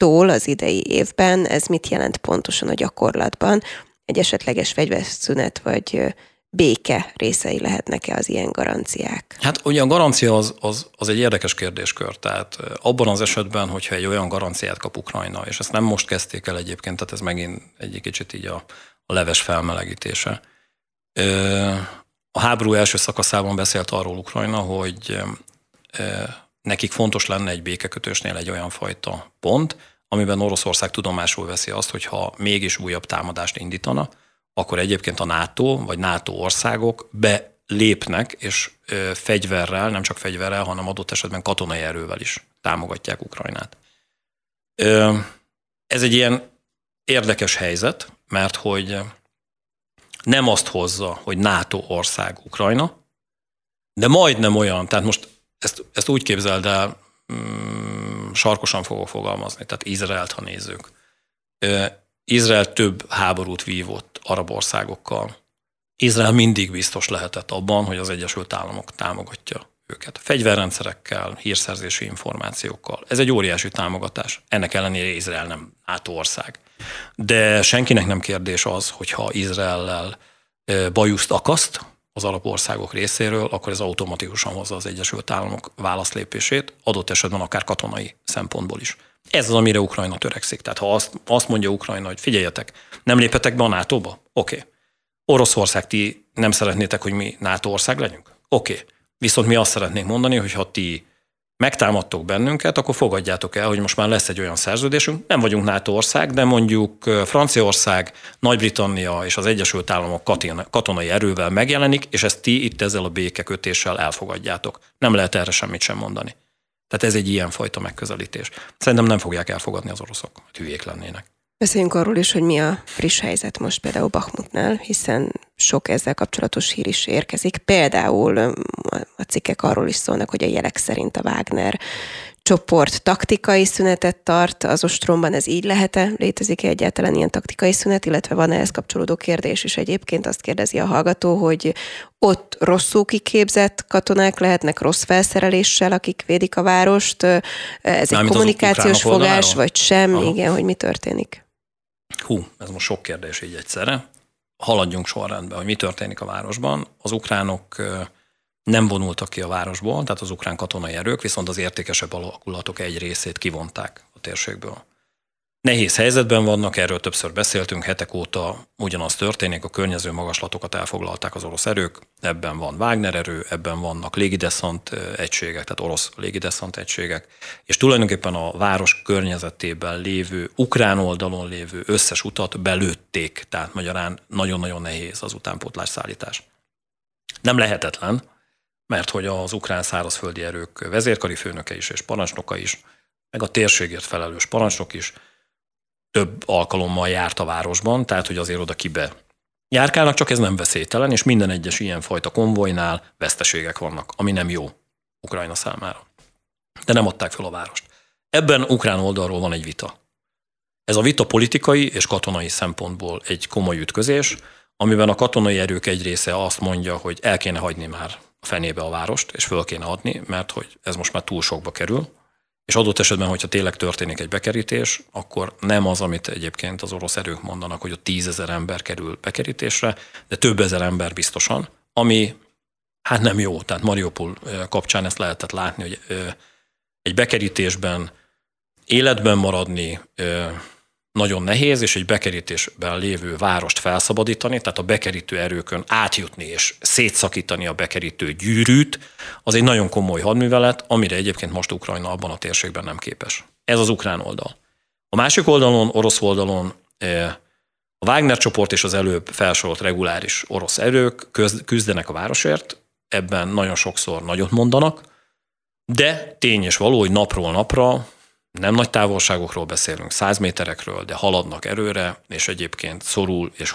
tól az idei évben, ez mit jelent pontosan a gyakorlatban? Egy esetleges fegyverszünet vagy béke részei lehetnek-e az ilyen garanciák?
Hát ugye a garancia az, az, az egy érdekes kérdéskör. Tehát abban az esetben, hogyha egy olyan garanciát kap Ukrajna, és ezt nem most kezdték el egyébként, tehát ez megint egy kicsit így a, a leves felmelegítése. A háború első szakaszában beszélt arról Ukrajna, hogy nekik fontos lenne egy békekötősnél egy olyan fajta pont, amiben Oroszország tudomásul veszi azt, hogy ha mégis újabb támadást indítana, akkor egyébként a NATO vagy NATO országok belépnek, és fegyverrel, nem csak fegyverrel, hanem adott esetben katonai erővel is támogatják Ukrajnát. Ez egy ilyen érdekes helyzet, mert hogy nem azt hozza, hogy NATO ország Ukrajna, de majdnem olyan, tehát most ezt, ezt úgy képzeld el, sarkosan fogok fogalmazni, tehát Izraelt, ha nézzük. Izrael több háborút vívott arab országokkal, Izrael mindig biztos lehetett abban, hogy az Egyesült Államok támogatja őket. Fegyverrendszerekkel, hírszerzési információkkal. Ez egy óriási támogatás. Ennek ellenére Izrael nem NATO ország. De senkinek nem kérdés az, hogyha Izraellel bajuszt akaszt az alapországok részéről, akkor ez automatikusan hozza az Egyesült Államok válaszlépését, adott esetben akár katonai szempontból is. Ez az, amire Ukrajna törekszik. Tehát ha azt, azt mondja Ukrajna, hogy figyeljetek, nem lépetek be a NATO-ba? Oké. Okay. Oroszország, ti nem szeretnétek, hogy mi NATO ország legyünk? Oké. Okay. Viszont mi azt szeretnénk mondani, hogy ha ti megtámadtok bennünket, akkor fogadjátok el, hogy most már lesz egy olyan szerződésünk. Nem vagyunk NATO ország, de mondjuk Franciaország, Nagy-Britannia és az Egyesült Államok katonai erővel megjelenik, és ezt ti itt ezzel a békekötéssel elfogadjátok. Nem lehet erre semmit sem mondani. Tehát ez egy ilyen fajta megközelítés. Szerintem nem fogják elfogadni az oroszok, hogy hülyék lennének.
Beszéljünk arról is, hogy mi a friss helyzet most például Bachmutnál, hiszen sok ezzel kapcsolatos hír is érkezik. Például a cikkek arról is szólnak, hogy a jelek szerint a Wagner csoport taktikai szünetet tart az ostromban, ez így lehet-e? Létezik-e egyáltalán ilyen taktikai szünet, illetve van-e ehhez kapcsolódó kérdés is egyébként? Azt kérdezi a hallgató, hogy ott rosszul kiképzett katonák lehetnek rossz felszereléssel, akik védik a várost. Ez egy kommunikációs fogás, vagy sem? Aha. Igen, hogy mi történik?
Hú, ez most sok kérdés így egyszerre. Haladjunk sorrendben, hogy mi történik a városban. Az ukránok nem vonultak ki a városból, tehát az ukrán katonai erők, viszont az értékesebb alakulatok egy részét kivonták a térségből. Nehéz helyzetben vannak, erről többször beszéltünk, hetek óta ugyanaz történik, a környező magaslatokat elfoglalták az orosz erők, ebben van Wagner erő, ebben vannak légideszant egységek, tehát orosz légideszant egységek, és tulajdonképpen a város környezetében lévő, ukrán oldalon lévő összes utat belőtték, tehát magyarán nagyon-nagyon nehéz az utánpótlás szállítás. Nem lehetetlen, mert hogy az ukrán szárazföldi erők vezérkari főnöke is és parancsnoka is, meg a térségért felelős parancsnok is több alkalommal járt a városban, tehát hogy azért oda kibe járkálnak, csak ez nem veszélytelen, és minden egyes ilyen fajta konvojnál veszteségek vannak, ami nem jó Ukrajna számára. De nem adták fel a várost. Ebben ukrán oldalról van egy vita. Ez a vita politikai és katonai szempontból egy komoly ütközés, amiben a katonai erők egy része azt mondja, hogy el kéne hagyni már a fenébe a várost, és föl kéne adni, mert hogy ez most már túl sokba kerül, és adott esetben, hogyha tényleg történik egy bekerítés, akkor nem az, amit egyébként az orosz erők mondanak, hogy a tízezer ember kerül bekerítésre, de több ezer ember biztosan, ami hát nem jó. Tehát Mariupol kapcsán ezt lehetett látni, hogy egy bekerítésben életben maradni nagyon nehéz, és egy bekerítésben lévő várost felszabadítani, tehát a bekerítő erőkön átjutni és szétszakítani a bekerítő gyűrűt, az egy nagyon komoly hadművelet, amire egyébként most Ukrajna abban a térségben nem képes. Ez az ukrán oldal. A másik oldalon, orosz oldalon eh, a Wagner csoport és az előbb felsorolt reguláris orosz erők küzdenek a városért, ebben nagyon sokszor nagyot mondanak, de tény és való, hogy napról napra nem nagy távolságokról beszélünk, száz méterekről, de haladnak erőre, és egyébként szorul, és,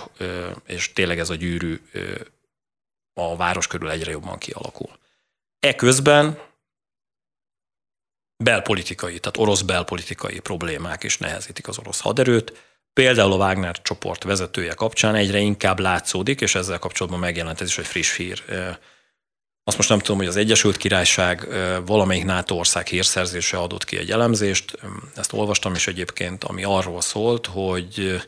és tényleg ez a gyűrű a város körül egyre jobban kialakul. Eközben belpolitikai, tehát orosz belpolitikai problémák is nehezítik az orosz haderőt. Például a Wagner csoport vezetője kapcsán egyre inkább látszódik, és ezzel kapcsolatban megjelent ez is egy friss hír azt most nem tudom, hogy az Egyesült Királyság valamelyik NATO ország hírszerzése adott ki egy elemzést, ezt olvastam is egyébként, ami arról szólt, hogy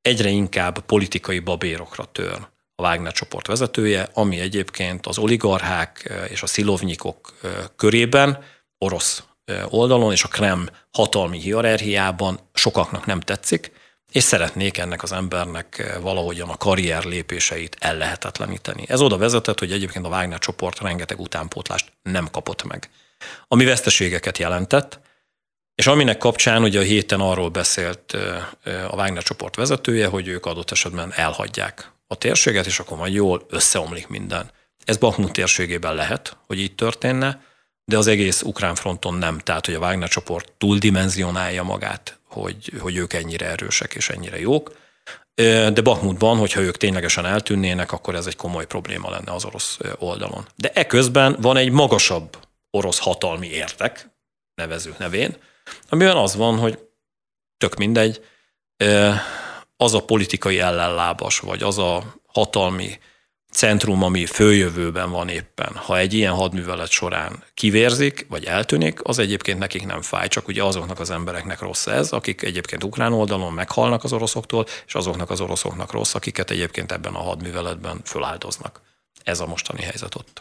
egyre inkább politikai babérokra tör a Wagner csoport vezetője, ami egyébként az oligarchák és a szilovnyikok körében, orosz oldalon és a Krem hatalmi hierarchiában sokaknak nem tetszik, és szeretnék ennek az embernek eh, valahogyan a karrier lépéseit ellehetetleníteni. Ez oda vezetett, hogy egyébként a Wagner csoport rengeteg utánpótlást nem kapott meg, ami veszteségeket jelentett, és aminek kapcsán ugye a héten arról beszélt eh, eh, a Wagner csoport vezetője, hogy ők adott esetben elhagyják a térséget, és akkor majd jól összeomlik minden. Ez Bakhmut térségében lehet, hogy így történne, de az egész ukrán fronton nem. Tehát, hogy a Wagner csoport túldimenzionálja magát hogy, hogy ők ennyire erősek és ennyire jók. De Bakmutban, hogyha ők ténylegesen eltűnnének, akkor ez egy komoly probléma lenne az orosz oldalon. De eközben van egy magasabb orosz hatalmi értek, nevező nevén, amiben az van, hogy tök mindegy, az a politikai ellenlábas, vagy az a hatalmi centrum, ami följövőben van éppen, ha egy ilyen hadművelet során kivérzik, vagy eltűnik, az egyébként nekik nem fáj, csak ugye azoknak az embereknek rossz ez, akik egyébként ukrán oldalon meghalnak az oroszoktól, és azoknak az oroszoknak rossz, akiket egyébként ebben a hadműveletben föláldoznak. Ez a mostani helyzet ott.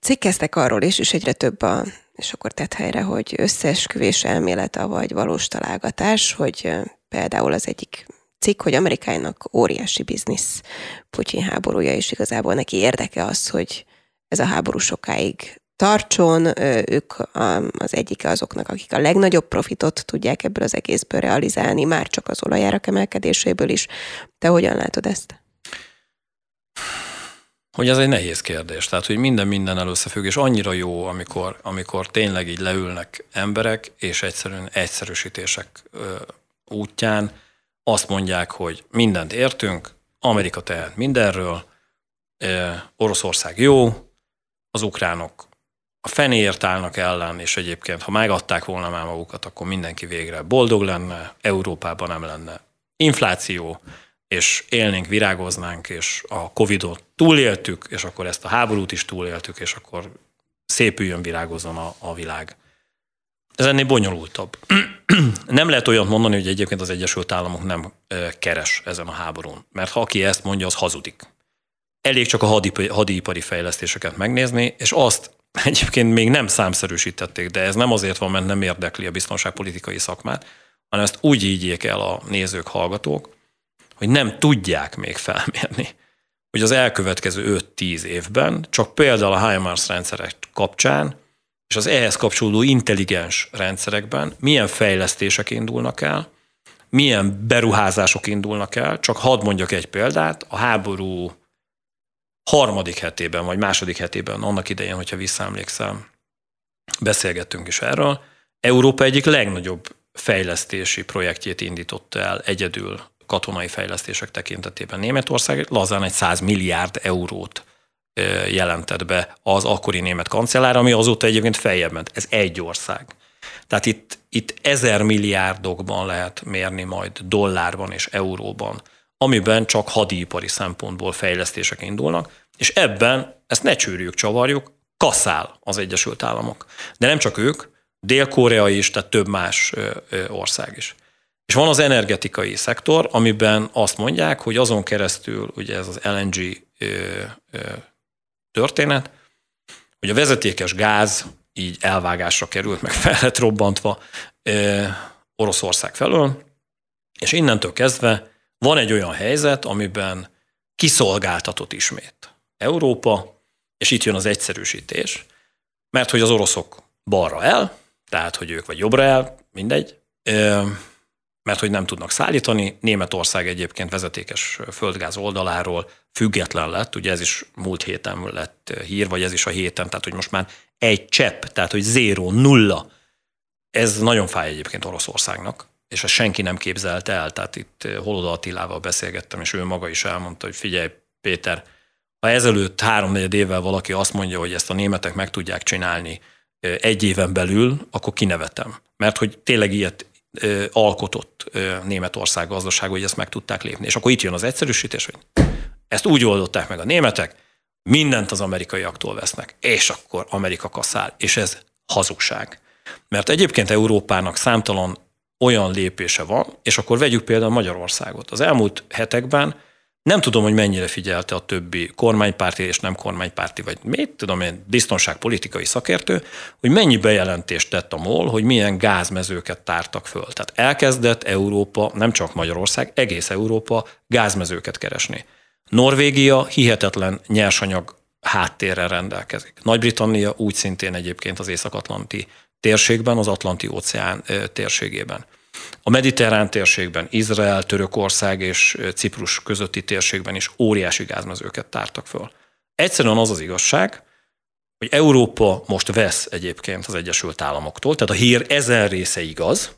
Cikkeztek arról is, és egyre több a, és akkor tett helyre, hogy összeesküvés elmélete vagy valós találgatás, hogy például az egyik cikk, hogy Amerikának óriási biznisz Putyin háborúja, és igazából neki érdeke az, hogy ez a háború sokáig tartson, ők az egyike azoknak, akik a legnagyobb profitot tudják ebből az egészből realizálni, már csak az olajárak emelkedéséből is. Te hogyan látod ezt?
Hogy ez egy nehéz kérdés. Tehát, hogy minden minden összefügg, és annyira jó, amikor, amikor tényleg így leülnek emberek, és egyszerűen egyszerűsítések útján azt mondják, hogy mindent értünk, Amerika tehet mindenről, Oroszország jó, az ukránok a fenéért állnak ellen, és egyébként, ha megadták volna már magukat, akkor mindenki végre boldog lenne, Európában nem lenne infláció, és élnénk, virágoznánk, és a Covidot túléltük, és akkor ezt a háborút is túléltük, és akkor szépüljön, virágozzon a, a világ. Ez ennél bonyolultabb. nem lehet olyat mondani, hogy egyébként az Egyesült Államok nem keres ezen a háborún. Mert ha aki ezt mondja, az hazudik. Elég csak a hadipari, hadipari fejlesztéseket megnézni, és azt egyébként még nem számszerűsítették, de ez nem azért van, mert nem érdekli a biztonságpolitikai szakmát, hanem ezt úgy ígyék el a nézők, hallgatók, hogy nem tudják még felmérni, hogy az elkövetkező 5-10 évben csak például a HIMARS rendszerek kapcsán és az ehhez kapcsolódó intelligens rendszerekben milyen fejlesztések indulnak el, milyen beruházások indulnak el. Csak hadd mondjak egy példát, a háború harmadik hetében, vagy második hetében, annak idején, hogyha visszaemlékszem, beszélgettünk is erről, Európa egyik legnagyobb fejlesztési projektjét indította el egyedül katonai fejlesztések tekintetében. Németország lazán egy 100 milliárd eurót jelentett be az akkori német kancellár, ami azóta egyébként feljebb ment. Ez egy ország. Tehát itt, itt ezer milliárdokban lehet mérni majd dollárban és euróban, amiben csak hadipari szempontból fejlesztések indulnak, és ebben, ezt ne csűrjük, csavarjuk, kaszál az Egyesült Államok. De nem csak ők, Dél-Korea is, tehát több más ország is. És van az energetikai szektor, amiben azt mondják, hogy azon keresztül, ugye ez az LNG történet, hogy a vezetékes gáz így elvágásra került, meg fel lett robbantva Oroszország felől, és innentől kezdve van egy olyan helyzet, amiben kiszolgáltatott ismét Európa, és itt jön az egyszerűsítés, mert hogy az oroszok balra el, tehát hogy ők vagy jobbra el, mindegy, mert hogy nem tudnak szállítani. Németország egyébként vezetékes földgáz oldaláról független lett, ugye ez is múlt héten lett hír, vagy ez is a héten, tehát hogy most már egy csepp, tehát hogy zéro, nulla. Ez nagyon fáj egyébként Oroszországnak, és ezt senki nem képzelte el. Tehát itt Holoda Attilával beszélgettem, és ő maga is elmondta, hogy figyelj, Péter, ha ezelőtt három évvel valaki azt mondja, hogy ezt a németek meg tudják csinálni egy éven belül, akkor kinevetem. Mert hogy tényleg ilyet alkotott Németország gazdaság, hogy ezt meg tudták lépni. És akkor itt jön az egyszerűsítés, hogy ezt úgy oldották meg a németek, mindent az amerikaiaktól vesznek, és akkor Amerika kaszál, és ez hazugság. Mert egyébként Európának számtalan olyan lépése van, és akkor vegyük például Magyarországot. Az elmúlt hetekben nem tudom, hogy mennyire figyelte a többi kormánypárti és nem kormánypárti, vagy mit tudom én, biztonságpolitikai szakértő, hogy mennyi bejelentést tett a MOL, hogy milyen gázmezőket tártak föl. Tehát elkezdett Európa, nem csak Magyarország, egész Európa gázmezőket keresni. Norvégia hihetetlen nyersanyag háttérrel rendelkezik. Nagy-Britannia úgy szintén egyébként az Észak-Atlanti térségben, az Atlanti óceán térségében. A mediterrán térségben, Izrael, Törökország és Ciprus közötti térségben is óriási gázmezőket tártak föl. Egyszerűen az az igazság, hogy Európa most vesz egyébként az Egyesült Államoktól, tehát a hír ezen része igaz,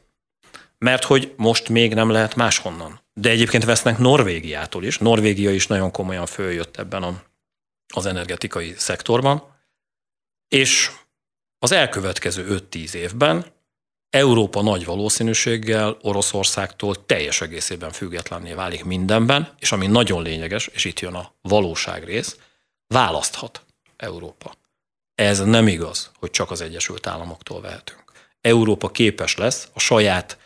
mert hogy most még nem lehet máshonnan. De egyébként vesznek Norvégiától is. Norvégia is nagyon komolyan följött ebben a, az energetikai szektorban. És az elkövetkező 5-10 évben Európa nagy valószínűséggel Oroszországtól teljes egészében függetlenné válik mindenben, és ami nagyon lényeges, és itt jön a valóság rész, választhat Európa. Ez nem igaz, hogy csak az Egyesült Államoktól vehetünk. Európa képes lesz a saját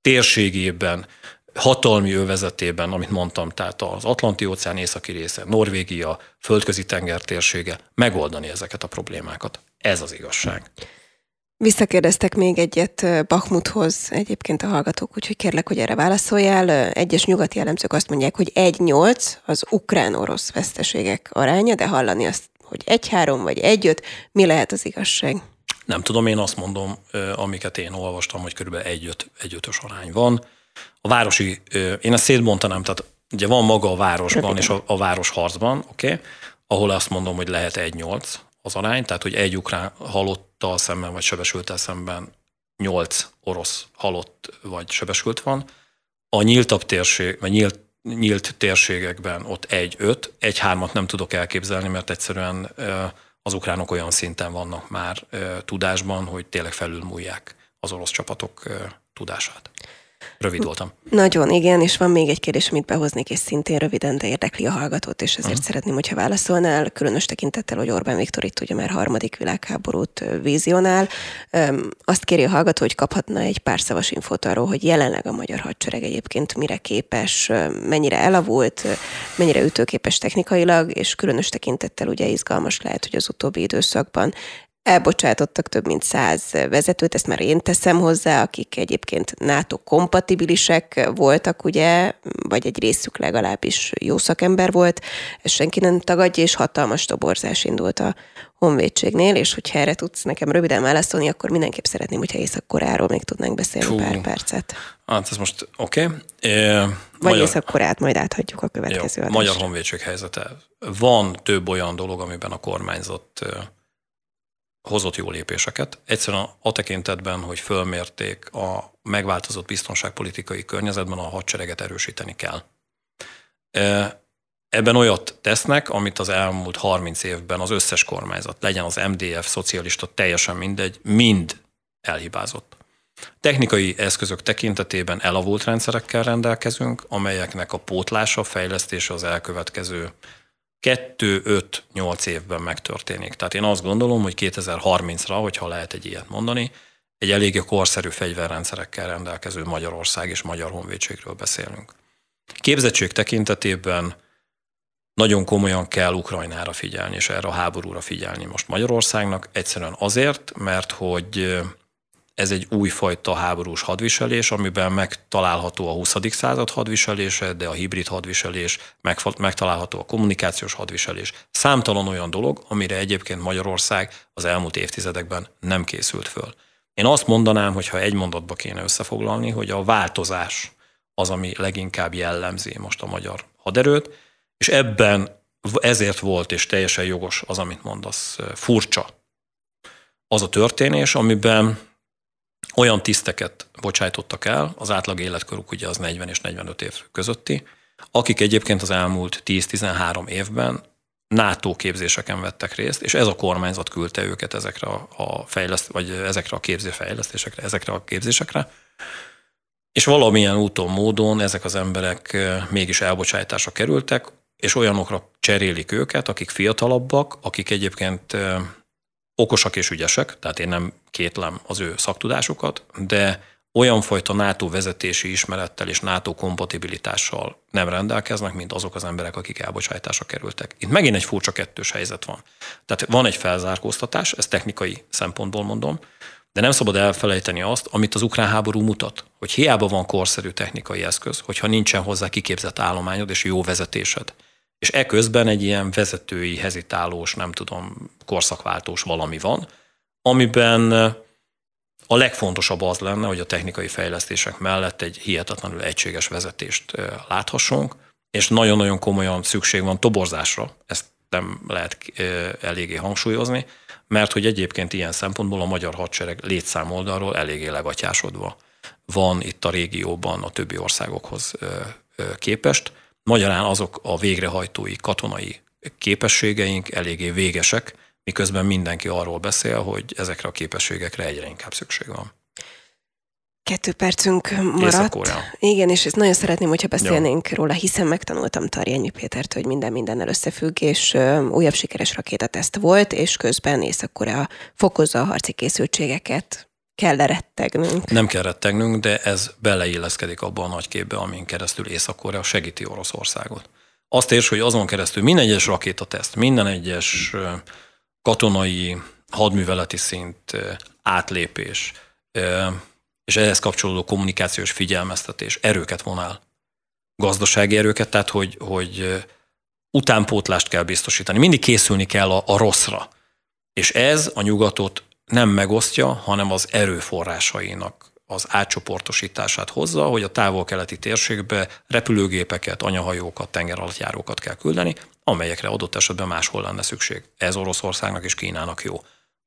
térségében, hatalmi övezetében, amit mondtam, tehát az Atlanti-óceán északi része, Norvégia, földközi tenger térsége, megoldani ezeket a problémákat. Ez az igazság.
Visszakérdeztek még egyet Bakmuthoz egyébként a hallgatók, úgyhogy kérlek, hogy erre válaszoljál. Egyes nyugati jellemzők azt mondják, hogy 1-8 az ukrán-orosz veszteségek aránya, de hallani azt, hogy 1-3 vagy 1-5, mi lehet az igazság?
Nem tudom, én azt mondom, amiket én olvastam, hogy kb. 1-5-ös arány van. A városi, én ezt szétbontanám, tehát ugye van maga a városban és a, a városharcban, oké, okay, ahol azt mondom, hogy lehet 1-8 az arány, tehát hogy egy ukrán halottal szemben vagy sebesültel szemben 8 orosz halott vagy sebesült van. A nyíltabb térség, vagy nyílt, nyílt térségekben ott egy-öt, egy-hármat nem tudok elképzelni, mert egyszerűen az ukránok olyan szinten vannak már tudásban, hogy tényleg felülmúlják az orosz csapatok tudását. Rövid voltam.
Nagyon, igen, és van még egy kérdés, amit behoznék, és szintén röviden, de érdekli a hallgatót, és ezért uh-huh. szeretném, hogyha válaszolnál, különös tekintettel, hogy Orbán Viktor itt ugye már harmadik világháborút vizionál. Azt kéri a hallgató, hogy kaphatna egy pár szavas infót arról, hogy jelenleg a magyar hadsereg egyébként mire képes, mennyire elavult, mennyire ütőképes technikailag, és különös tekintettel ugye izgalmas lehet, hogy az utóbbi időszakban Elbocsátottak több mint száz vezetőt, ezt már én teszem hozzá, akik egyébként NATO kompatibilisek voltak, ugye, vagy egy részük legalábbis jó szakember volt, ezt senki nem tagadja, és hatalmas toborzás indult a honvédségnél, és hogyha erre tudsz nekem röviden válaszolni, akkor mindenképp szeretném, hogyha Észak-Koreáról még tudnánk beszélni Fú. pár percet.
Hát ez most oké. Okay.
E, Vagy magyar... Észak-Koreát majd áthagyjuk a következő
Jó, Magyar honvédség helyzete. Van több olyan dolog, amiben a kormányzat hozott jó lépéseket. Egyszerűen a tekintetben, hogy fölmérték a megváltozott biztonságpolitikai környezetben a hadsereget erősíteni kell. Ebben olyat tesznek, amit az elmúlt 30 évben az összes kormányzat, legyen az MDF, szocialista, teljesen mindegy, mind elhibázott. Technikai eszközök tekintetében elavult rendszerekkel rendelkezünk, amelyeknek a pótlása, fejlesztése az elkövetkező 2-5-8 évben megtörténik. Tehát én azt gondolom, hogy 2030-ra, hogyha lehet egy ilyet mondani, egy eléggé korszerű fegyverrendszerekkel rendelkező Magyarország és Magyar Honvédségről beszélünk. Képzettség tekintetében nagyon komolyan kell Ukrajnára figyelni, és erre a háborúra figyelni most Magyarországnak, egyszerűen azért, mert hogy ez egy újfajta háborús hadviselés, amiben megtalálható a 20. század hadviselése, de a hibrid hadviselés, megtalálható a kommunikációs hadviselés. Számtalan olyan dolog, amire egyébként Magyarország az elmúlt évtizedekben nem készült föl. Én azt mondanám, hogy ha egy mondatba kéne összefoglalni, hogy a változás az, ami leginkább jellemzi most a magyar haderőt, és ebben ezért volt, és teljesen jogos az, amit mondasz, furcsa az a történés, amiben olyan tiszteket bocsájtottak el, az átlag életkoruk ugye az 40 és 45 év közötti, akik egyébként az elmúlt 10-13 évben NATO képzéseken vettek részt, és ez a kormányzat küldte őket ezekre a fejleszt, vagy ezekre a képzésfejlesztésekre, ezekre a képzésekre. És valamilyen úton, módon ezek az emberek mégis elbocsátásra kerültek, és olyanokra cserélik őket, akik fiatalabbak, akik egyébként okosak és ügyesek, tehát én nem kétlem az ő szaktudásukat, de olyan fajta NATO vezetési ismerettel és NATO kompatibilitással nem rendelkeznek, mint azok az emberek, akik elbocsátásra kerültek. Itt megint egy furcsa kettős helyzet van. Tehát van egy felzárkóztatás, ezt technikai szempontból mondom, de nem szabad elfelejteni azt, amit az ukrán háború mutat, hogy hiába van korszerű technikai eszköz, hogyha nincsen hozzá kiképzett állományod és jó vezetésed, és eközben egy ilyen vezetői, hezitálós, nem tudom, korszakváltós valami van, amiben a legfontosabb az lenne, hogy a technikai fejlesztések mellett egy hihetetlenül egységes vezetést láthassunk, és nagyon-nagyon komolyan szükség van toborzásra, ezt nem lehet eléggé hangsúlyozni, mert hogy egyébként ilyen szempontból a magyar hadsereg létszám oldalról eléggé legatyásodva van itt a régióban a többi országokhoz képest. Magyarán azok a végrehajtói katonai képességeink eléggé végesek, miközben mindenki arról beszél, hogy ezekre a képességekre egyre inkább szükség van.
Kettő percünk maradt. Igen, és ezt nagyon szeretném, hogyha beszélnénk Jó. róla, hiszen megtanultam Tarjányi Pétert, hogy minden mindennel összefügg, és újabb sikeres rakétateszt volt, és közben Észak-Korea fokozza a harci készültségeket. Kell rettegnünk?
Nem kell rettegnünk, de ez beleilleszkedik abban a nagy képbe, amin keresztül Észak-Korea segíti Oroszországot. Azt érts, hogy azon keresztül minden egyes rakétateszt, minden egyes katonai hadműveleti szint átlépés, és ehhez kapcsolódó kommunikációs figyelmeztetés erőket von el. Gazdasági erőket, tehát hogy, hogy utánpótlást kell biztosítani. Mindig készülni kell a, a rosszra. És ez a nyugatot nem megosztja, hanem az erőforrásainak az átcsoportosítását hozza, hogy a távol-keleti térségbe repülőgépeket, anyahajókat, tengeralattjárókat kell küldeni, amelyekre adott esetben máshol lenne szükség. Ez Oroszországnak és Kínának jó.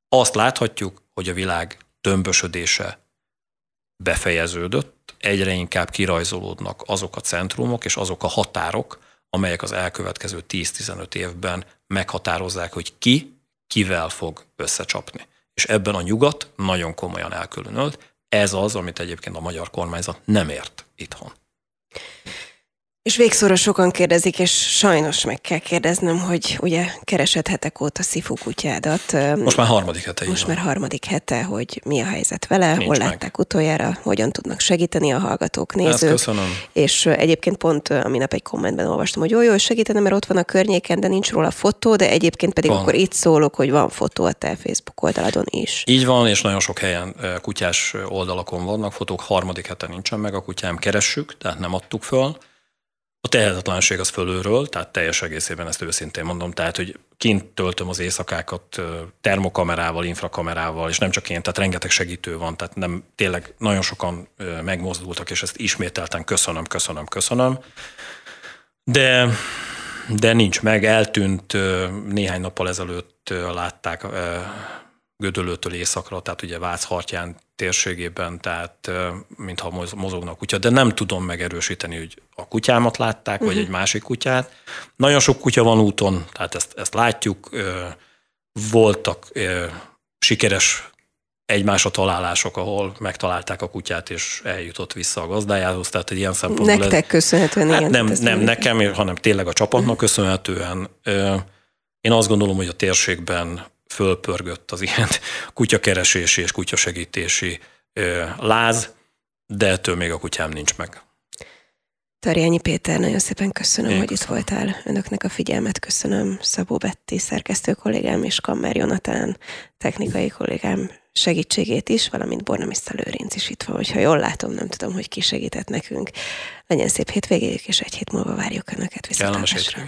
Azt láthatjuk, hogy a világ tömbösödése befejeződött, egyre inkább kirajzolódnak azok a centrumok és azok a határok, amelyek az elkövetkező 10-15 évben meghatározzák, hogy ki kivel fog összecsapni. És ebben a nyugat nagyon komolyan elkülönölt. Ez az, amit egyébként a magyar kormányzat nem ért itthon.
És végszóra sokan kérdezik, és sajnos meg kell kérdeznem, hogy ugye keresed hetek óta Szifu kutyádat.
Most már harmadik hete.
Most már harmadik hete, hogy mi a helyzet vele, Nincs hol meg. látták utoljára, hogyan tudnak segíteni a hallgatók, nézők. Ezt
köszönöm.
És egyébként pont a minap egy kommentben olvastam, hogy jó, jó, segítene, mert ott van a környéken, de nincs róla fotó, de egyébként pedig van. akkor itt szólok, hogy van fotó a te Facebook oldaladon is.
Így van, és nagyon sok helyen kutyás oldalakon vannak fotók, harmadik hete nincsen meg, a kutyám keressük, tehát nem adtuk föl. A tehetetlenség az fölülről, tehát teljes egészében ezt őszintén mondom, tehát hogy kint töltöm az éjszakákat termokamerával, infrakamerával, és nem csak én, tehát rengeteg segítő van, tehát nem tényleg nagyon sokan megmozdultak, és ezt ismételten köszönöm, köszönöm, köszönöm. De, de nincs meg, eltűnt néhány nappal ezelőtt látták Gödöllőtől északra, tehát ugye Vác hartján térségében, tehát mintha mozognak kutya, de nem tudom megerősíteni, hogy a kutyámat látták, uh-huh. vagy mhm. egy másik kutyát. Nagyon sok kutya van úton, tehát ezt, ezt látjuk. Voltak sikeres egymásra találások, ahol megtalálták a kutyát, és eljutott vissza a gazdájához, tehát egy ilyen szempontból...
Nektek ez, köszönhetően,
hát igen. Nem, nem nekem, hanem tényleg a csapatnak köszönhetően. Én azt gondolom, hogy a térségben fölpörgött az ilyen kutyakeresési és kutyasegítési láz, de ettől még a kutyám nincs meg.
Tarjányi Péter, nagyon szépen köszönöm, Én hogy köszönöm. itt voltál. Önöknek a figyelmet köszönöm. Szabó Betti, szerkesztő kollégám, és Kammer Jonatán, technikai kollégám segítségét is, valamint Bornamiszta Lőrinc is itt van, hogyha jól látom, nem tudom, hogy ki segített nekünk. Legyen szép hétvégéjük, és egy hét múlva várjuk Önöket viszontlátásra.